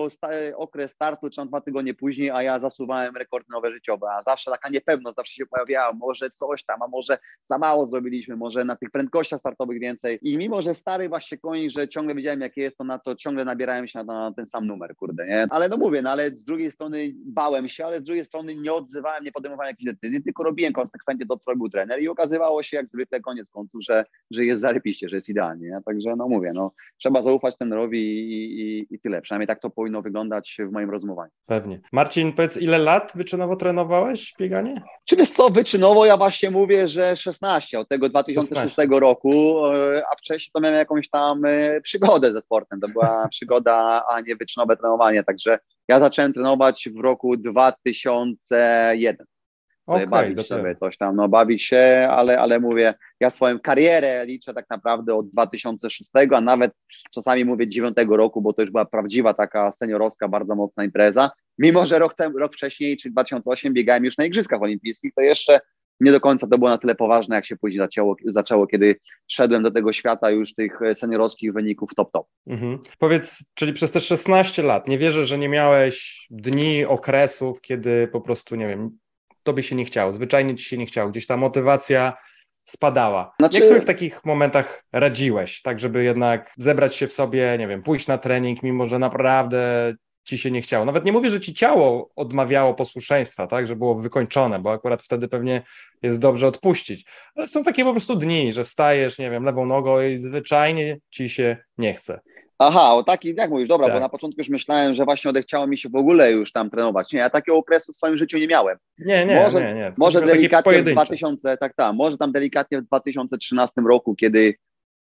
okres startu, czy dwa tygodnie później, a ja zasuwałem rekordy nowe życiowe, a zawsze taka niepewność zawsze się pojawiała, może coś tam, a może za mało zrobiliśmy, może na tych prędkościach startowych więcej i mimo, że stary właśnie koń, że ciągle wiedziałem jakie jest to na to, ciągle nabierałem się na, na ten sam numer, kurde, nie? Ale no mówię, no ale z drugiej strony bałem się, ale z drugiej strony nie odzywałem, nie podejmowałem jakichś decyzji, tylko robiłem konsekwentnie to, co robił trener i okazywało się jak zwykle koniec końców, że, że jest zarypiście, że jest idealnie, nie? Także no mówię, no trzeba zaufać trenerowi i, i, i tyle, Przynajmniej tak to powinno wyglądać w moim rozmowaniu. Pewnie. Marcin, powiedz, ile lat wyczynowo trenowałeś bieganie? Czy wiesz co, wyczynowo ja właśnie mówię, że 16, od tego 2006 16. roku, e, a wcześniej to miałem jakąś tam e, przygodę ze sportem. To była przygoda, a nie wyczynowe trenowanie. Także ja zacząłem trenować w roku 2001 sobie okay, bawić sobie coś tam, no bawić się, ale, ale mówię, ja swoją karierę liczę tak naprawdę od 2006, a nawet czasami mówię 9 roku, bo to już była prawdziwa taka seniorowska, bardzo mocna impreza. Mimo, że rok, rok wcześniej, czyli 2008 biegałem już na Igrzyskach Olimpijskich, to jeszcze nie do końca to było na tyle poważne, jak się później zaczęło, zaczęło kiedy szedłem do tego świata już tych seniorowskich wyników top-top. Mhm. Powiedz, czyli przez te 16 lat, nie wierzę, że nie miałeś dni, okresów, kiedy po prostu, nie wiem, tobie się nie chciało, zwyczajnie ci się nie chciało, gdzieś ta motywacja spadała. Znaczy... Jak sobie w takich momentach radziłeś, tak żeby jednak zebrać się w sobie, nie wiem, pójść na trening, mimo że naprawdę ci się nie chciało. Nawet nie mówię, że ci ciało odmawiało posłuszeństwa, tak, że było wykończone, bo akurat wtedy pewnie jest dobrze odpuścić. Ale są takie po prostu dni, że wstajesz, nie wiem, lewą nogą i zwyczajnie ci się nie chce. Aha, o taki, jak mówisz, dobra, tak. bo na początku już myślałem, że właśnie odechciało mi się w ogóle już tam trenować. Nie, ja takiego okresu w swoim życiu nie miałem. Nie, nie, może, nie, nie. Może delikatnie w 2000, tak, tak, może tam delikatnie w 2013 roku, kiedy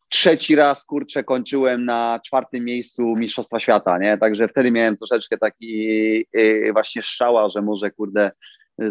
trzeci raz, kurczę, kończyłem na czwartym miejscu Mistrzostwa Świata, nie? Także wtedy miałem troszeczkę taki yy, właśnie strzała, że może, kurde,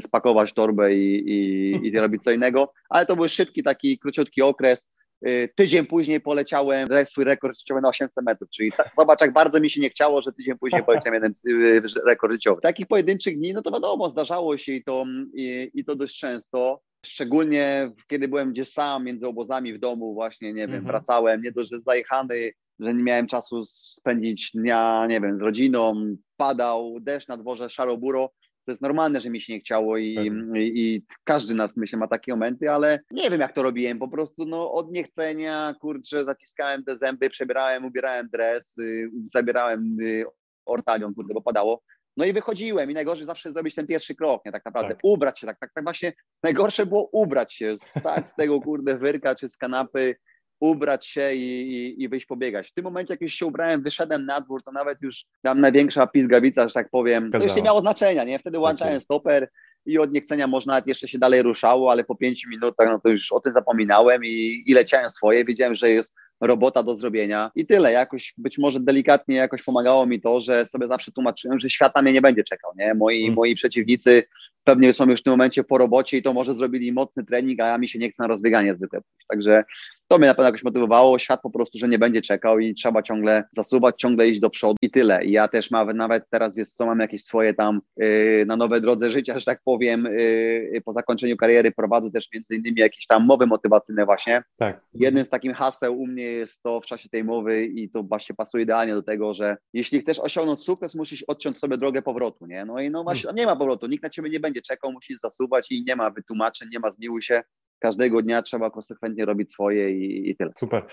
spakować torbę i, i, i robić co innego, ale to był szybki, taki króciutki okres. Y, tydzień później poleciałem swój rekord życiowy na 800 metrów, czyli ta, zobacz, jak bardzo mi się nie chciało, że tydzień później poleciałem jeden y, rekord życiowy. Takich pojedynczych dni, no to wiadomo, zdarzało się i to, i, i to dość często. Szczególnie kiedy byłem gdzieś sam między obozami w domu, właśnie, nie wiem, mhm. wracałem, nie dość, że zajechany, że nie miałem czasu spędzić dnia, nie wiem, z rodziną, padał deszcz na dworze, szaro buro, to jest normalne, że mi się nie chciało i, i, i, każdy nas, myślę, ma takie momenty, ale nie wiem, jak to robiłem. Po prostu no, od niechcenia, kurczę, zaciskałem te zęby, przebierałem, ubierałem dres, y, zabierałem y, ortalion, kurde, bo padało. No i wychodziłem i najgorsze zawsze zrobić ten pierwszy krok, nie tak naprawdę, tak. ubrać się, tak, tak, tak właśnie najgorsze było ubrać się, stać z tego kurde wyrka czy z kanapy, ubrać się i, i, i wyjść pobiegać. W tym momencie, jak już się ubrałem, wyszedłem na dwór, to nawet już tam największa pizgawica, że tak powiem, to już nie miało znaczenia, nie? Wtedy łączałem okay. stoper i od niechcenia można nawet jeszcze się dalej ruszało, ale po pięciu minutach, no to już o tym zapominałem i, i leciałem swoje, wiedziałem, że jest robota do zrobienia i tyle. Jakoś być może delikatnie jakoś pomagało mi to, że sobie zawsze tłumaczyłem, że świat na mnie nie będzie czekał, nie? Moi, hmm. moi przeciwnicy pewnie są już w tym momencie po robocie i to może zrobili mocny trening, a ja mi się nie chce na rozbieganie zwykle. Także to mnie na pewno jakoś motywowało. Świat po prostu, że nie będzie czekał i trzeba ciągle zasuwać, ciągle iść do przodu i tyle. I ja też mam nawet teraz, wiesz co, mam jakieś swoje tam yy, na nowe drodze życia, że tak powiem, yy, po zakończeniu kariery prowadzę też między innymi jakieś tam mowy motywacyjne właśnie. Tak. Jednym z takich haseł u mnie jest to w czasie tej mowy i to właśnie pasuje idealnie do tego, że jeśli chcesz osiągnąć sukces, musisz odciąć sobie drogę powrotu, nie? No i no właśnie, hmm. nie ma powrotu, nikt na ciebie nie będzie czekał, musisz zasuwać i nie ma wytłumaczeń, nie ma zmiłuj się, każdego dnia trzeba konsekwentnie robić swoje i, i, tyle. Super.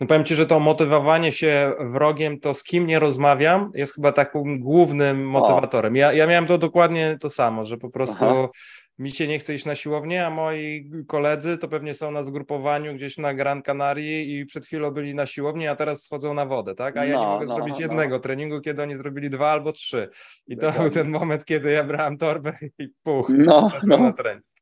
No powiem Ci, że to motywowanie się wrogiem, to z kim nie rozmawiam, jest chyba takim głównym motywatorem. Ja, ja miałem to dokładnie to samo, że po prostu Aha. mi się nie chce iść na siłownię, a moi koledzy to pewnie są na zgrupowaniu gdzieś na Gran Canaria i przed chwilą byli na siłowni, a teraz schodzą na wodę, tak? A ja no, nie mogę no, zrobić no. jednego treningu, kiedy oni zrobili dwa albo trzy. I to był ten moment, kiedy ja brałem torbę i puch, no, no. na trening.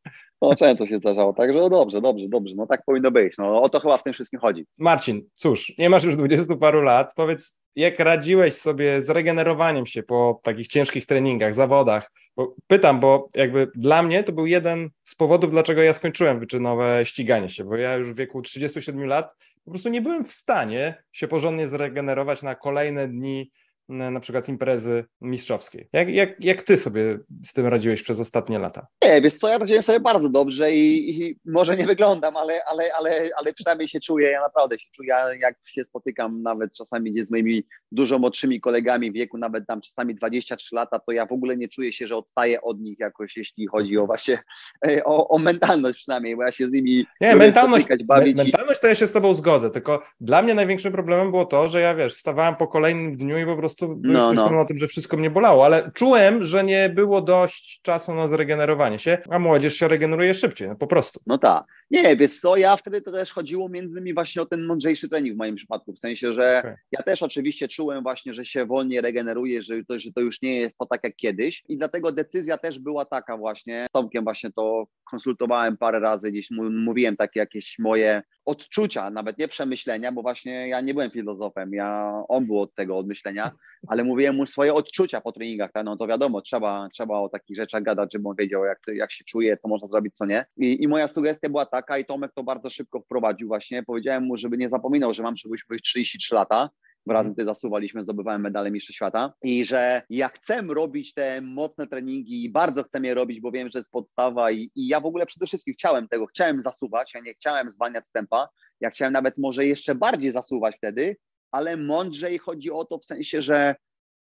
No często się zdarzało, także no dobrze, dobrze, dobrze, no tak powinno być, no o to chyba w tym wszystkim chodzi. Marcin, cóż, nie masz już dwudziestu paru lat, powiedz, jak radziłeś sobie z regenerowaniem się po takich ciężkich treningach, zawodach? Bo pytam, bo jakby dla mnie to był jeden z powodów, dlaczego ja skończyłem wyczynowe ściganie się, bo ja już w wieku 37 lat po prostu nie byłem w stanie się porządnie zregenerować na kolejne dni na przykład imprezy mistrzowskiej. Jak, jak, jak ty sobie z tym radziłeś przez ostatnie lata? Nie, wiesz co, ja radziłem sobie bardzo dobrze i, i, może nie wyglądam, ale, ale, ale, ale przynajmniej się czuję, ja naprawdę się czuję, jak się spotykam nawet czasami gdzie z moimi dużo młodszymi kolegami w wieku, nawet tam czasami 23 lata, to ja w ogóle nie czuję się, że odstaję od nich jakoś, jeśli chodzi o właśnie, e, o, o mentalność przynajmniej, bo ja się z nimi Nie, mentalność, bawić me, mentalność to ja się z tobą zgodzę, tylko dla mnie największym problemem było to, że ja wiesz, wstawałem po kolejnym dniu i po prostu prostu no, no. o tym, że wszystko mnie bolało, ale czułem, że nie było dość czasu na zregenerowanie się, a młodzież się regeneruje szybciej, no po prostu. No tak. Nie, wiesz co, ja wtedy to też chodziło między innymi właśnie o ten mądrzejszy trening w moim przypadku, w sensie, że okay. ja też oczywiście czułem właśnie, że się wolniej regeneruje, że to, że to już nie jest to tak jak kiedyś i dlatego decyzja też była taka właśnie, z Tomkiem właśnie to konsultowałem parę razy, gdzieś mówiłem takie jakieś moje odczucia, nawet nie przemyślenia, bo właśnie ja nie byłem filozofem, ja, on był od tego odmyślenia, ale mówiłem mu swoje odczucia po treningach, tak? no to wiadomo, trzeba, trzeba o takich rzeczach gadać, żeby on wiedział, jak, jak się czuje, co można zrobić, co nie. I, I moja sugestia była taka i Tomek to bardzo szybko wprowadził właśnie, powiedziałem mu, żeby nie zapominał, że mam czegoś 33 lata, razem tutaj zasuwaliśmy, zdobywałem medale Mistrza Świata. I że ja chcę robić te mocne treningi i bardzo chcę je robić, bo wiem, że jest podstawa i, i ja w ogóle przede wszystkim chciałem tego, chciałem zasuwać, ja nie chciałem zwalniać tempa, ja chciałem nawet może jeszcze bardziej zasuwać wtedy, ale mądrzej chodzi o to w sensie, że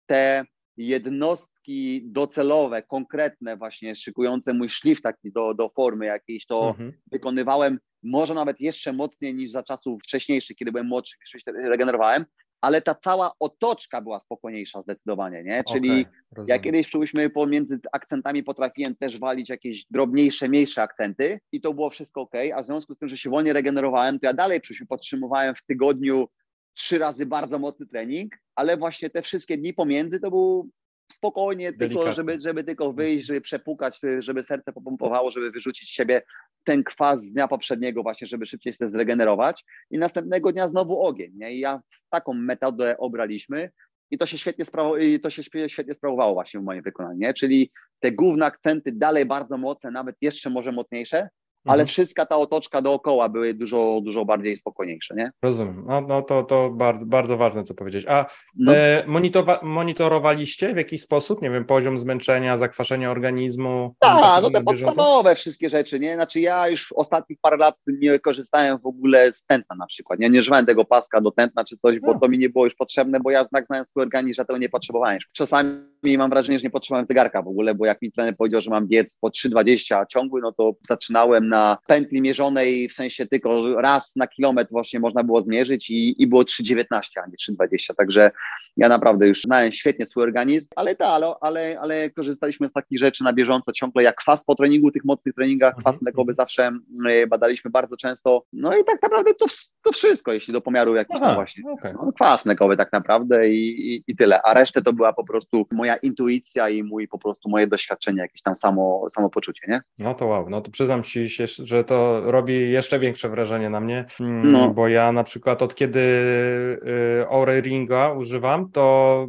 te jednostki docelowe, konkretne właśnie, szykujące mój szlif taki do, do formy jakiejś, to Mhm. wykonywałem może nawet jeszcze mocniej niż za czasów wcześniejszych, kiedy byłem młodszy, kiedy się regenerowałem, ale ta cała otoczka była spokojniejsza zdecydowanie, nie? Czyli Okej, ja kiedyś czułyśmy pomiędzy akcentami potrafiłem też walić jakieś drobniejsze, mniejsze akcenty i to było wszystko ok, a w związku z tym, że się wolniej regenerowałem, to ja dalej przyszły podtrzymywałem w tygodniu trzy razy bardzo mocny trening, ale właśnie te wszystkie dni pomiędzy to był spokojnie, tylko żeby, żeby tylko wyjść, żeby przepukać, żeby serce popompowało, żeby wyrzucić z siebie ten kwas z dnia poprzedniego właśnie, żeby szybciej się zregenerować i następnego dnia znowu ogień. Nie? I ja taką metodę obraliśmy i to się świetnie, sprawo- i to się świe- świetnie sprawowało właśnie w moim wykonaniu, nie? czyli te główne akcenty dalej bardzo mocne, nawet jeszcze może mocniejsze, ale Mhm. wszystka ta otoczka dookoła były dużo, dużo bardziej spokojniejsze, nie? Rozumiem. No, no to, to bardzo, bardzo ważne, co powiedzieć. A No, e, monitorowaliście w jakiś sposób, nie wiem, poziom zmęczenia, zakwaszenia organizmu? tak, no te podstawowe wszystkie rzeczy, nie? Znaczy ja już ostatnich parę lat nie korzystałem w ogóle z tętna na przykład, nie, nie używałem tego paska do tętna czy coś, bo No. to mi nie było już potrzebne, bo ja znak znając swój organizm, że tego nie potrzebowałem. Czasami mam wrażenie, że nie potrzebowałem zegarka w ogóle, bo jak mi trener powiedział, że mam biec po 3,20 ciągły, no to zaczynałem na pętli mierzonej, w sensie tylko raz na kilometr właśnie można było zmierzyć i, i było 3,19, a nie 3,20, także ja naprawdę już znałem świetnie swój organizm, ale tak, ale, ale, ale korzystaliśmy z takich rzeczy na bieżąco ciągle, jak kwas po treningu, tych mocnych treningach, kwas Mhm, mlekowy zawsze e, badaliśmy bardzo często, no i tak naprawdę to, to wszystko, jeśli do pomiaru jakiś tam Aha, właśnie. okej. No, kwas mlekowy tak naprawdę i, i, i tyle, a resztę to była po prostu moja intuicja i mój po prostu moje doświadczenie, jakieś tam samo, samopoczucie, nie? No to wow, no to przyznam ci się, że to robi jeszcze większe wrażenie na mnie, mm, No. bo ja na przykład od kiedy y, Aura Ringa używam, to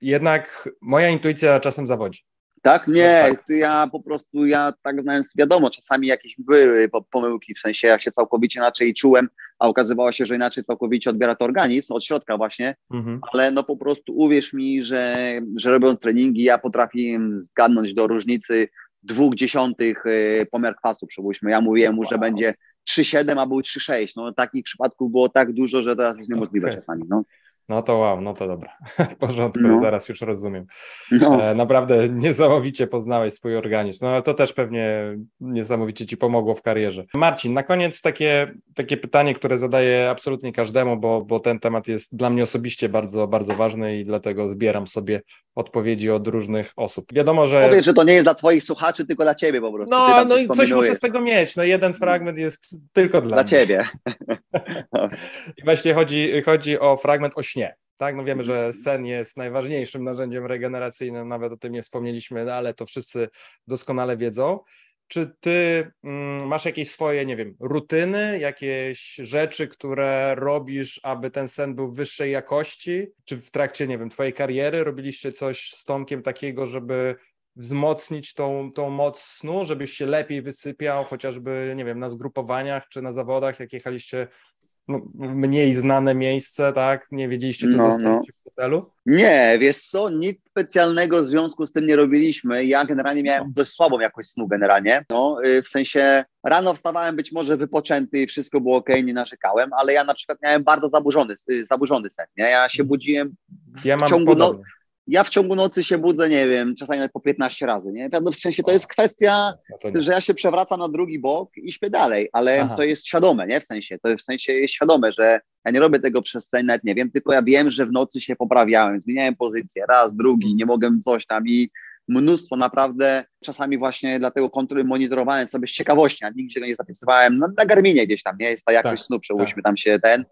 jednak moja intuicja czasem zawodzi. Tak? Nie, No tak. ja po prostu, ja tak znając, wiadomo, czasami jakieś były po- pomyłki, w sensie ja się całkowicie inaczej czułem, a okazywało się, że inaczej całkowicie odbiera to organizm, od środka właśnie, Mhm. ale no po prostu uwierz mi, że, że robiąc treningi, ja potrafiłem zgadnąć do różnicy dwóch dziesiątych y, pomiar kwasu, przypuśćmy. Ja mówiłem mu, że Wow. będzie 3,7, a był 3,6. No takich przypadków było tak dużo, że to jest niemożliwe Okej. czasami. No. No to wow, no to dobra. W porządku, No. zaraz już rozumiem. No. E, naprawdę niesamowicie poznałeś swój organizm. No ale to też pewnie niesamowicie ci pomogło w karierze. Marcin, na koniec takie, takie pytanie, które zadaję absolutnie każdemu, bo, bo ten temat jest dla mnie osobiście bardzo, bardzo ważny i dlatego zbieram sobie odpowiedzi od różnych osób. Wiadomo, że... Powiedz, że to nie jest dla twoich słuchaczy, tylko dla ciebie po prostu. No, no i coś muszę z tego mieć. No jeden fragment jest tylko dla, Dla mnie. ciebie. I właśnie chodzi, chodzi o fragment o śnie. Tak, no wiemy, że sen jest najważniejszym narzędziem regeneracyjnym, nawet o tym nie wspomnieliśmy, ale to wszyscy doskonale wiedzą. Czy ty mm, masz jakieś swoje, nie wiem, rutyny, jakieś rzeczy, które robisz, aby ten sen był wyższej jakości? Czy w trakcie, nie wiem, twojej kariery robiliście coś z Tomkiem takiego, żeby wzmocnić tą, tą moc snu, żebyś się lepiej wysypiał, chociażby, nie wiem, na zgrupowaniach czy na zawodach, jak jechaliście no, w mniej znane miejsce, tak? Nie wiedzieliście, co No, zostawicie w hotelu? Nie, wiesz co, nic specjalnego w związku z tym nie robiliśmy. Ja generalnie miałem dość słabą jakość snu generalnie. No, y, w sensie rano wstawałem być może wypoczęty i wszystko było ok, nie narzekałem, ale ja na przykład miałem bardzo zaburzony, y, zaburzony sen. Nie? Ja się budziłem Ja mam ciągu no- podobnie. Ja w ciągu nocy się budzę, nie wiem, czasami nawet po 15 razy, nie? W sensie to jest kwestia, No że ja się przewracam na drugi bok i śpię dalej, ale Aha. to jest świadome, nie? W sensie, to w sensie jest świadome, że ja nie robię tego przez sen, nawet nie wiem, tylko ja wiem, że w nocy się poprawiałem, zmieniałem pozycję, raz, drugi, nie mogłem coś tam i mnóstwo naprawdę, czasami właśnie dlatego kontroli monitorowałem sobie z ciekawości, a nigdzie go nie zapisywałem, no, na Garminie gdzieś tam, nie? Jest ta jakość Tak, snu, przełóżmy tam się ten,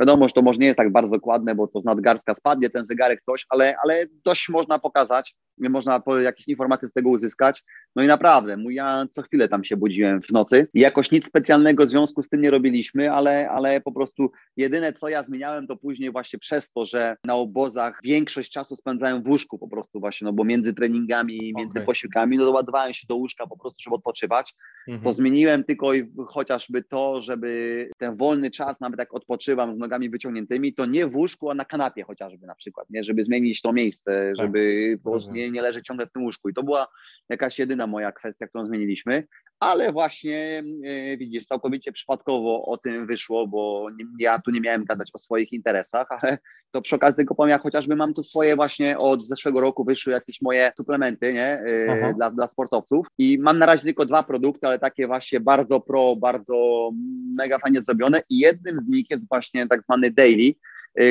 Wiadomo, że to może nie jest tak bardzo dokładne, bo to z nadgarstka spadnie ten zegarek, coś, ale, ale dość można pokazać. Można jakieś informacje z tego uzyskać. No i naprawdę, ja co chwilę tam się budziłem w nocy. Jakoś nic specjalnego w związku z tym nie robiliśmy, ale, ale po prostu jedyne co ja zmieniałem to później właśnie przez to, że na obozach większość czasu spędzałem w łóżku po prostu właśnie, no bo między treningami, między Okej. posiłkami, no doładowałem się do łóżka po prostu, żeby odpoczywać. Mhm. To zmieniłem tylko i chociażby to, żeby ten wolny czas, nawet jak odpoczywam z nogami wyciągniętymi, to nie w łóżku, a na kanapie chociażby na przykład, nie? żeby zmienić to miejsce, Tak, żeby po prostu rozumiem. Nie, nie leżeć ciągle w tym łóżku. I to była jakaś jedyna moja kwestia, którą zmieniliśmy, ale właśnie e, widzisz, całkowicie przypadkowo o tym wyszło, bo nie, ja tu nie miałem gadać o swoich interesach, ale to przy okazji tego powiem, ja chociażby mam tu swoje właśnie od zeszłego roku wyszły jakieś moje suplementy, nie? E, Aha. dla, dla sportowców i mam na razie tylko dwa produkty, ale takie właśnie bardzo pro, bardzo mega fajnie zrobione i jednym z nich jest właśnie tak zwany daily,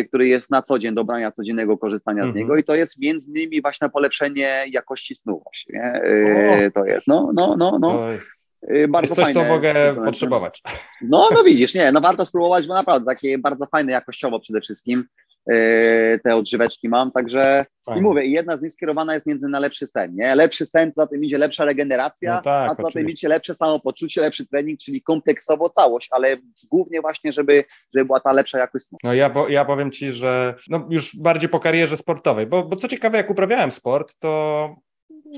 który jest na co dzień, do brania codziennego korzystania z Mhm. niego i to jest między innymi właśnie polepszenie jakości snu właśnie, nie? Y, to jest, no, no, no, no, To jest, y, bardzo jest coś, co mogę potrzebować. No, no widzisz, nie, no warto spróbować, bo naprawdę takie bardzo fajne jakościowo przede wszystkim y, te odżyweczki mam, także i mówię, jedna z nich skierowana jest między na lepszy sen, nie? Lepszy sen, co za tym idzie lepsza regeneracja, No tak, a co za tym idzie lepsze samopoczucie, lepszy trening, czyli kompleksowo całość, ale głównie właśnie, żeby, żeby była ta lepsza jakość snu. No ja, po, ja powiem ci, że no już bardziej po karierze sportowej, bo, bo co ciekawe, jak uprawiałem sport, to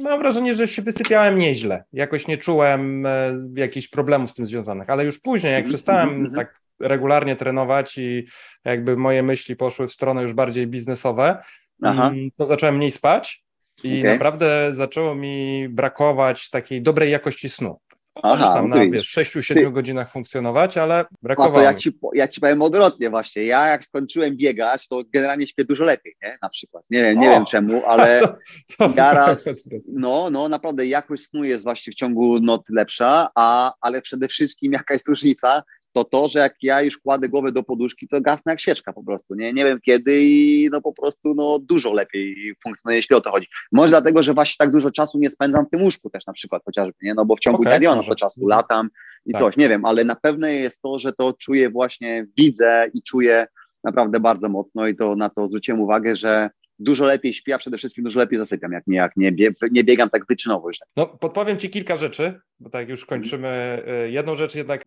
mam wrażenie, że się wysypiałem nieźle. Jakoś nie czułem e, jakichś problemów z tym związanych, ale już później, jak Mhm, przestałem mhm, mhm. tak regularnie trenować i jakby moje myśli poszły w stronę już bardziej biznesowe, Aha. mm, to zacząłem mniej spać i Okej. naprawdę zaczęło mi brakować takiej dobrej jakości snu. Aha, tam no na wiesz, 6-7 godzinach funkcjonować, ale A brakowało to ja ci, ja ci powiem odwrotnie właśnie. Ja jak skończyłem biegać, to generalnie śpię dużo lepiej, nie? Na przykład. Nie wiem, nie O! wiem czemu, ale to, to ja raz, no, no naprawdę jakość snu jest właśnie w ciągu nocy lepsza, a, ale przede wszystkim jaka jest różnica, to to, że jak ja już kładę głowę do poduszki, to gasnę jak świeczka po prostu, nie, nie wiem kiedy i no po prostu no dużo lepiej funkcjonuje, jeśli o to chodzi. Może dlatego, że właśnie tak dużo czasu nie spędzam w tym łóżku też na przykład chociażby, nie, no bo w ciągu Okej, dnia nie to czasu, latam i Tak. coś, nie wiem, ale na pewno jest to, że to czuję właśnie, widzę i czuję naprawdę bardzo mocno i to na to zwróciłem uwagę, że dużo lepiej śpię, a przede wszystkim dużo lepiej zasypiam, jak nie, jak nie, bie, nie biegam tak wyczynowo już. No, podpowiem Ci kilka rzeczy, bo tak już kończymy. Y, Jedną rzecz jednak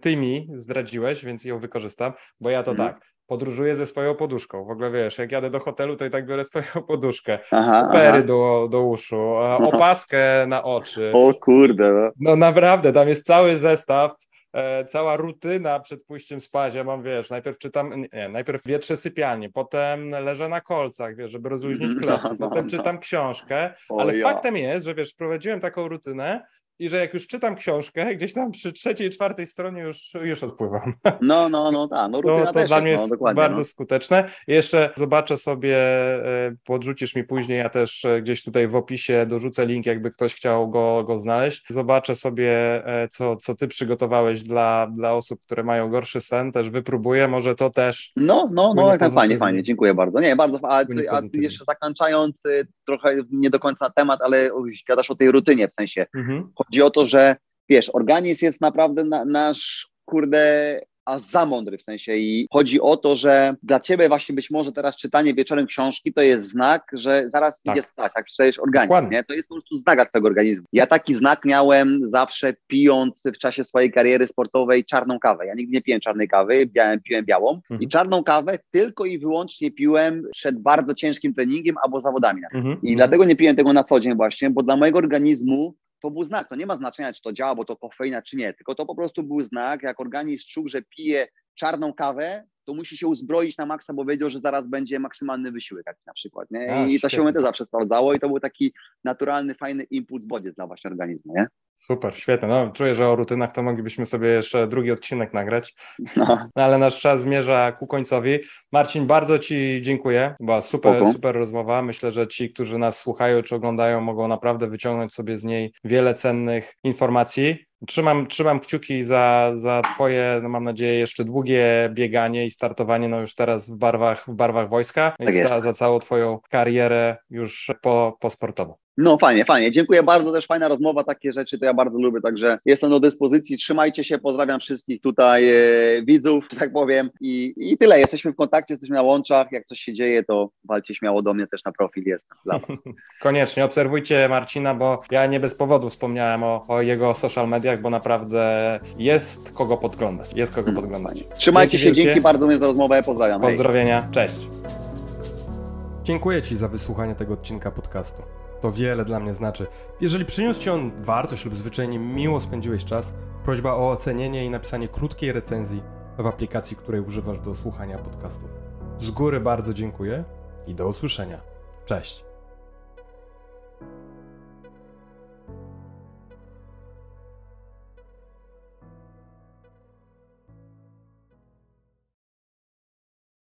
Ty mi zdradziłeś, więc ją wykorzystam, bo ja to Mhm. tak, podróżuję ze swoją poduszką. W ogóle wiesz, jak jadę do hotelu, to i tak biorę swoją poduszkę, Aha, aha. do, do uszu, e, opaskę na oczy. O kurde, no. No naprawdę, tam jest cały zestaw, e, cała rutyna przed pójściem spać. Ja mam, wiesz, najpierw czytam, nie, najpierw wietrzę sypialnię, potem leżę na kolcach, wiesz, żeby rozluźnić Mhm. plecy, No, potem no. czytam książkę, ale faktem jest, że wiesz, wprowadziłem taką rutynę i że jak już czytam książkę, gdzieś tam przy trzeciej, czwartej stronie już, już odpływam. No, no, no, tak, no No, to też dla mnie no, jest bardzo no. skuteczne. Jeszcze zobaczę sobie, e, podrzucisz mi później, ja też e, gdzieś tutaj w opisie dorzucę link, jakby ktoś chciał go, go znaleźć. Zobaczę sobie, e, co, co ty przygotowałeś dla, dla osób, które mają gorszy sen, też wypróbuję, może to też No, no, no, tak fajnie, pozytywnie. fajnie, dziękuję bardzo. Nie, bardzo, a, a jeszcze zakończając, y, trochę nie do końca temat, ale gadasz o tej rutynie, w sensie mhm. Chodzi o to, że wiesz, organizm jest naprawdę na, nasz, kurde, a za mądry w sensie i chodzi o to, że dla ciebie właśnie być może teraz czytanie wieczorem książki to jest znak, że zaraz Tak. idzie spać, jak przeczytajesz organizm, Dokładnie. nie? To jest po prostu znak twojego organizmu. Ja taki znak miałem zawsze pijąc w czasie swojej kariery sportowej czarną kawę. Ja nigdy nie piłem czarnej kawy, białem, piłem białą Mhm. i czarną kawę tylko i wyłącznie piłem przed bardzo ciężkim treningiem albo zawodami. Mhm. I dlatego nie piłem tego na co dzień właśnie, bo dla mojego organizmu to był znak. To nie ma znaczenia, czy to działa, bo to kofeina, czy nie. Tylko to po prostu był znak, jak organizm czuł, że pije czarną kawę, to musi się uzbroić na maksa, bo wiedział, że zaraz będzie maksymalny wysiłek na przykład. Nie? A, I to się też zawsze sprawdzało i to był taki naturalny, fajny impuls bodziec dla właśnie organizmu. Nie? Super, świetnie. No, czuję, że o rutynach to moglibyśmy sobie jeszcze drugi odcinek nagrać. No, No, ale nasz czas zmierza ku końcowi. Marcin, bardzo Ci dziękuję. Była super, Spoko. super rozmowa. Myślę, że ci, którzy nas słuchają czy oglądają, mogą naprawdę wyciągnąć sobie z niej wiele cennych informacji. Trzymam, trzymam kciuki za, za Twoje, no mam nadzieję, jeszcze długie bieganie i startowanie no już teraz w barwach, w barwach wojska Tak i za, za całą Twoją karierę już po, po sportowo. No fajnie, fajnie. Dziękuję bardzo, też fajna rozmowa, takie rzeczy to ja bardzo lubię, także jestem do dyspozycji. Trzymajcie się, pozdrawiam wszystkich tutaj e, widzów, że tak powiem i, i tyle. Jesteśmy w kontakcie, jesteśmy na łączach, jak coś się dzieje, to walcie śmiało do mnie też na profil, jestem dla was. Koniecznie obserwujcie Marcina, bo ja nie bez powodu wspomniałem o, o jego social mediach, bo naprawdę jest kogo podglądać, jest kogo podglądać. Trzymajcie Dzięki się, wielkie. dzięki bardzo za rozmowę, pozdrawiam. Hej. Pozdrowienia, cześć. Dziękuję Ci za wysłuchanie tego odcinka podcastu. To wiele dla mnie znaczy. Jeżeli przyniósł Ci on wartość lub zwyczajnie miło spędziłeś czas, prośba o ocenienie i napisanie krótkiej recenzji w aplikacji, której używasz do słuchania podcastów. Z góry bardzo dziękuję i do usłyszenia. Cześć.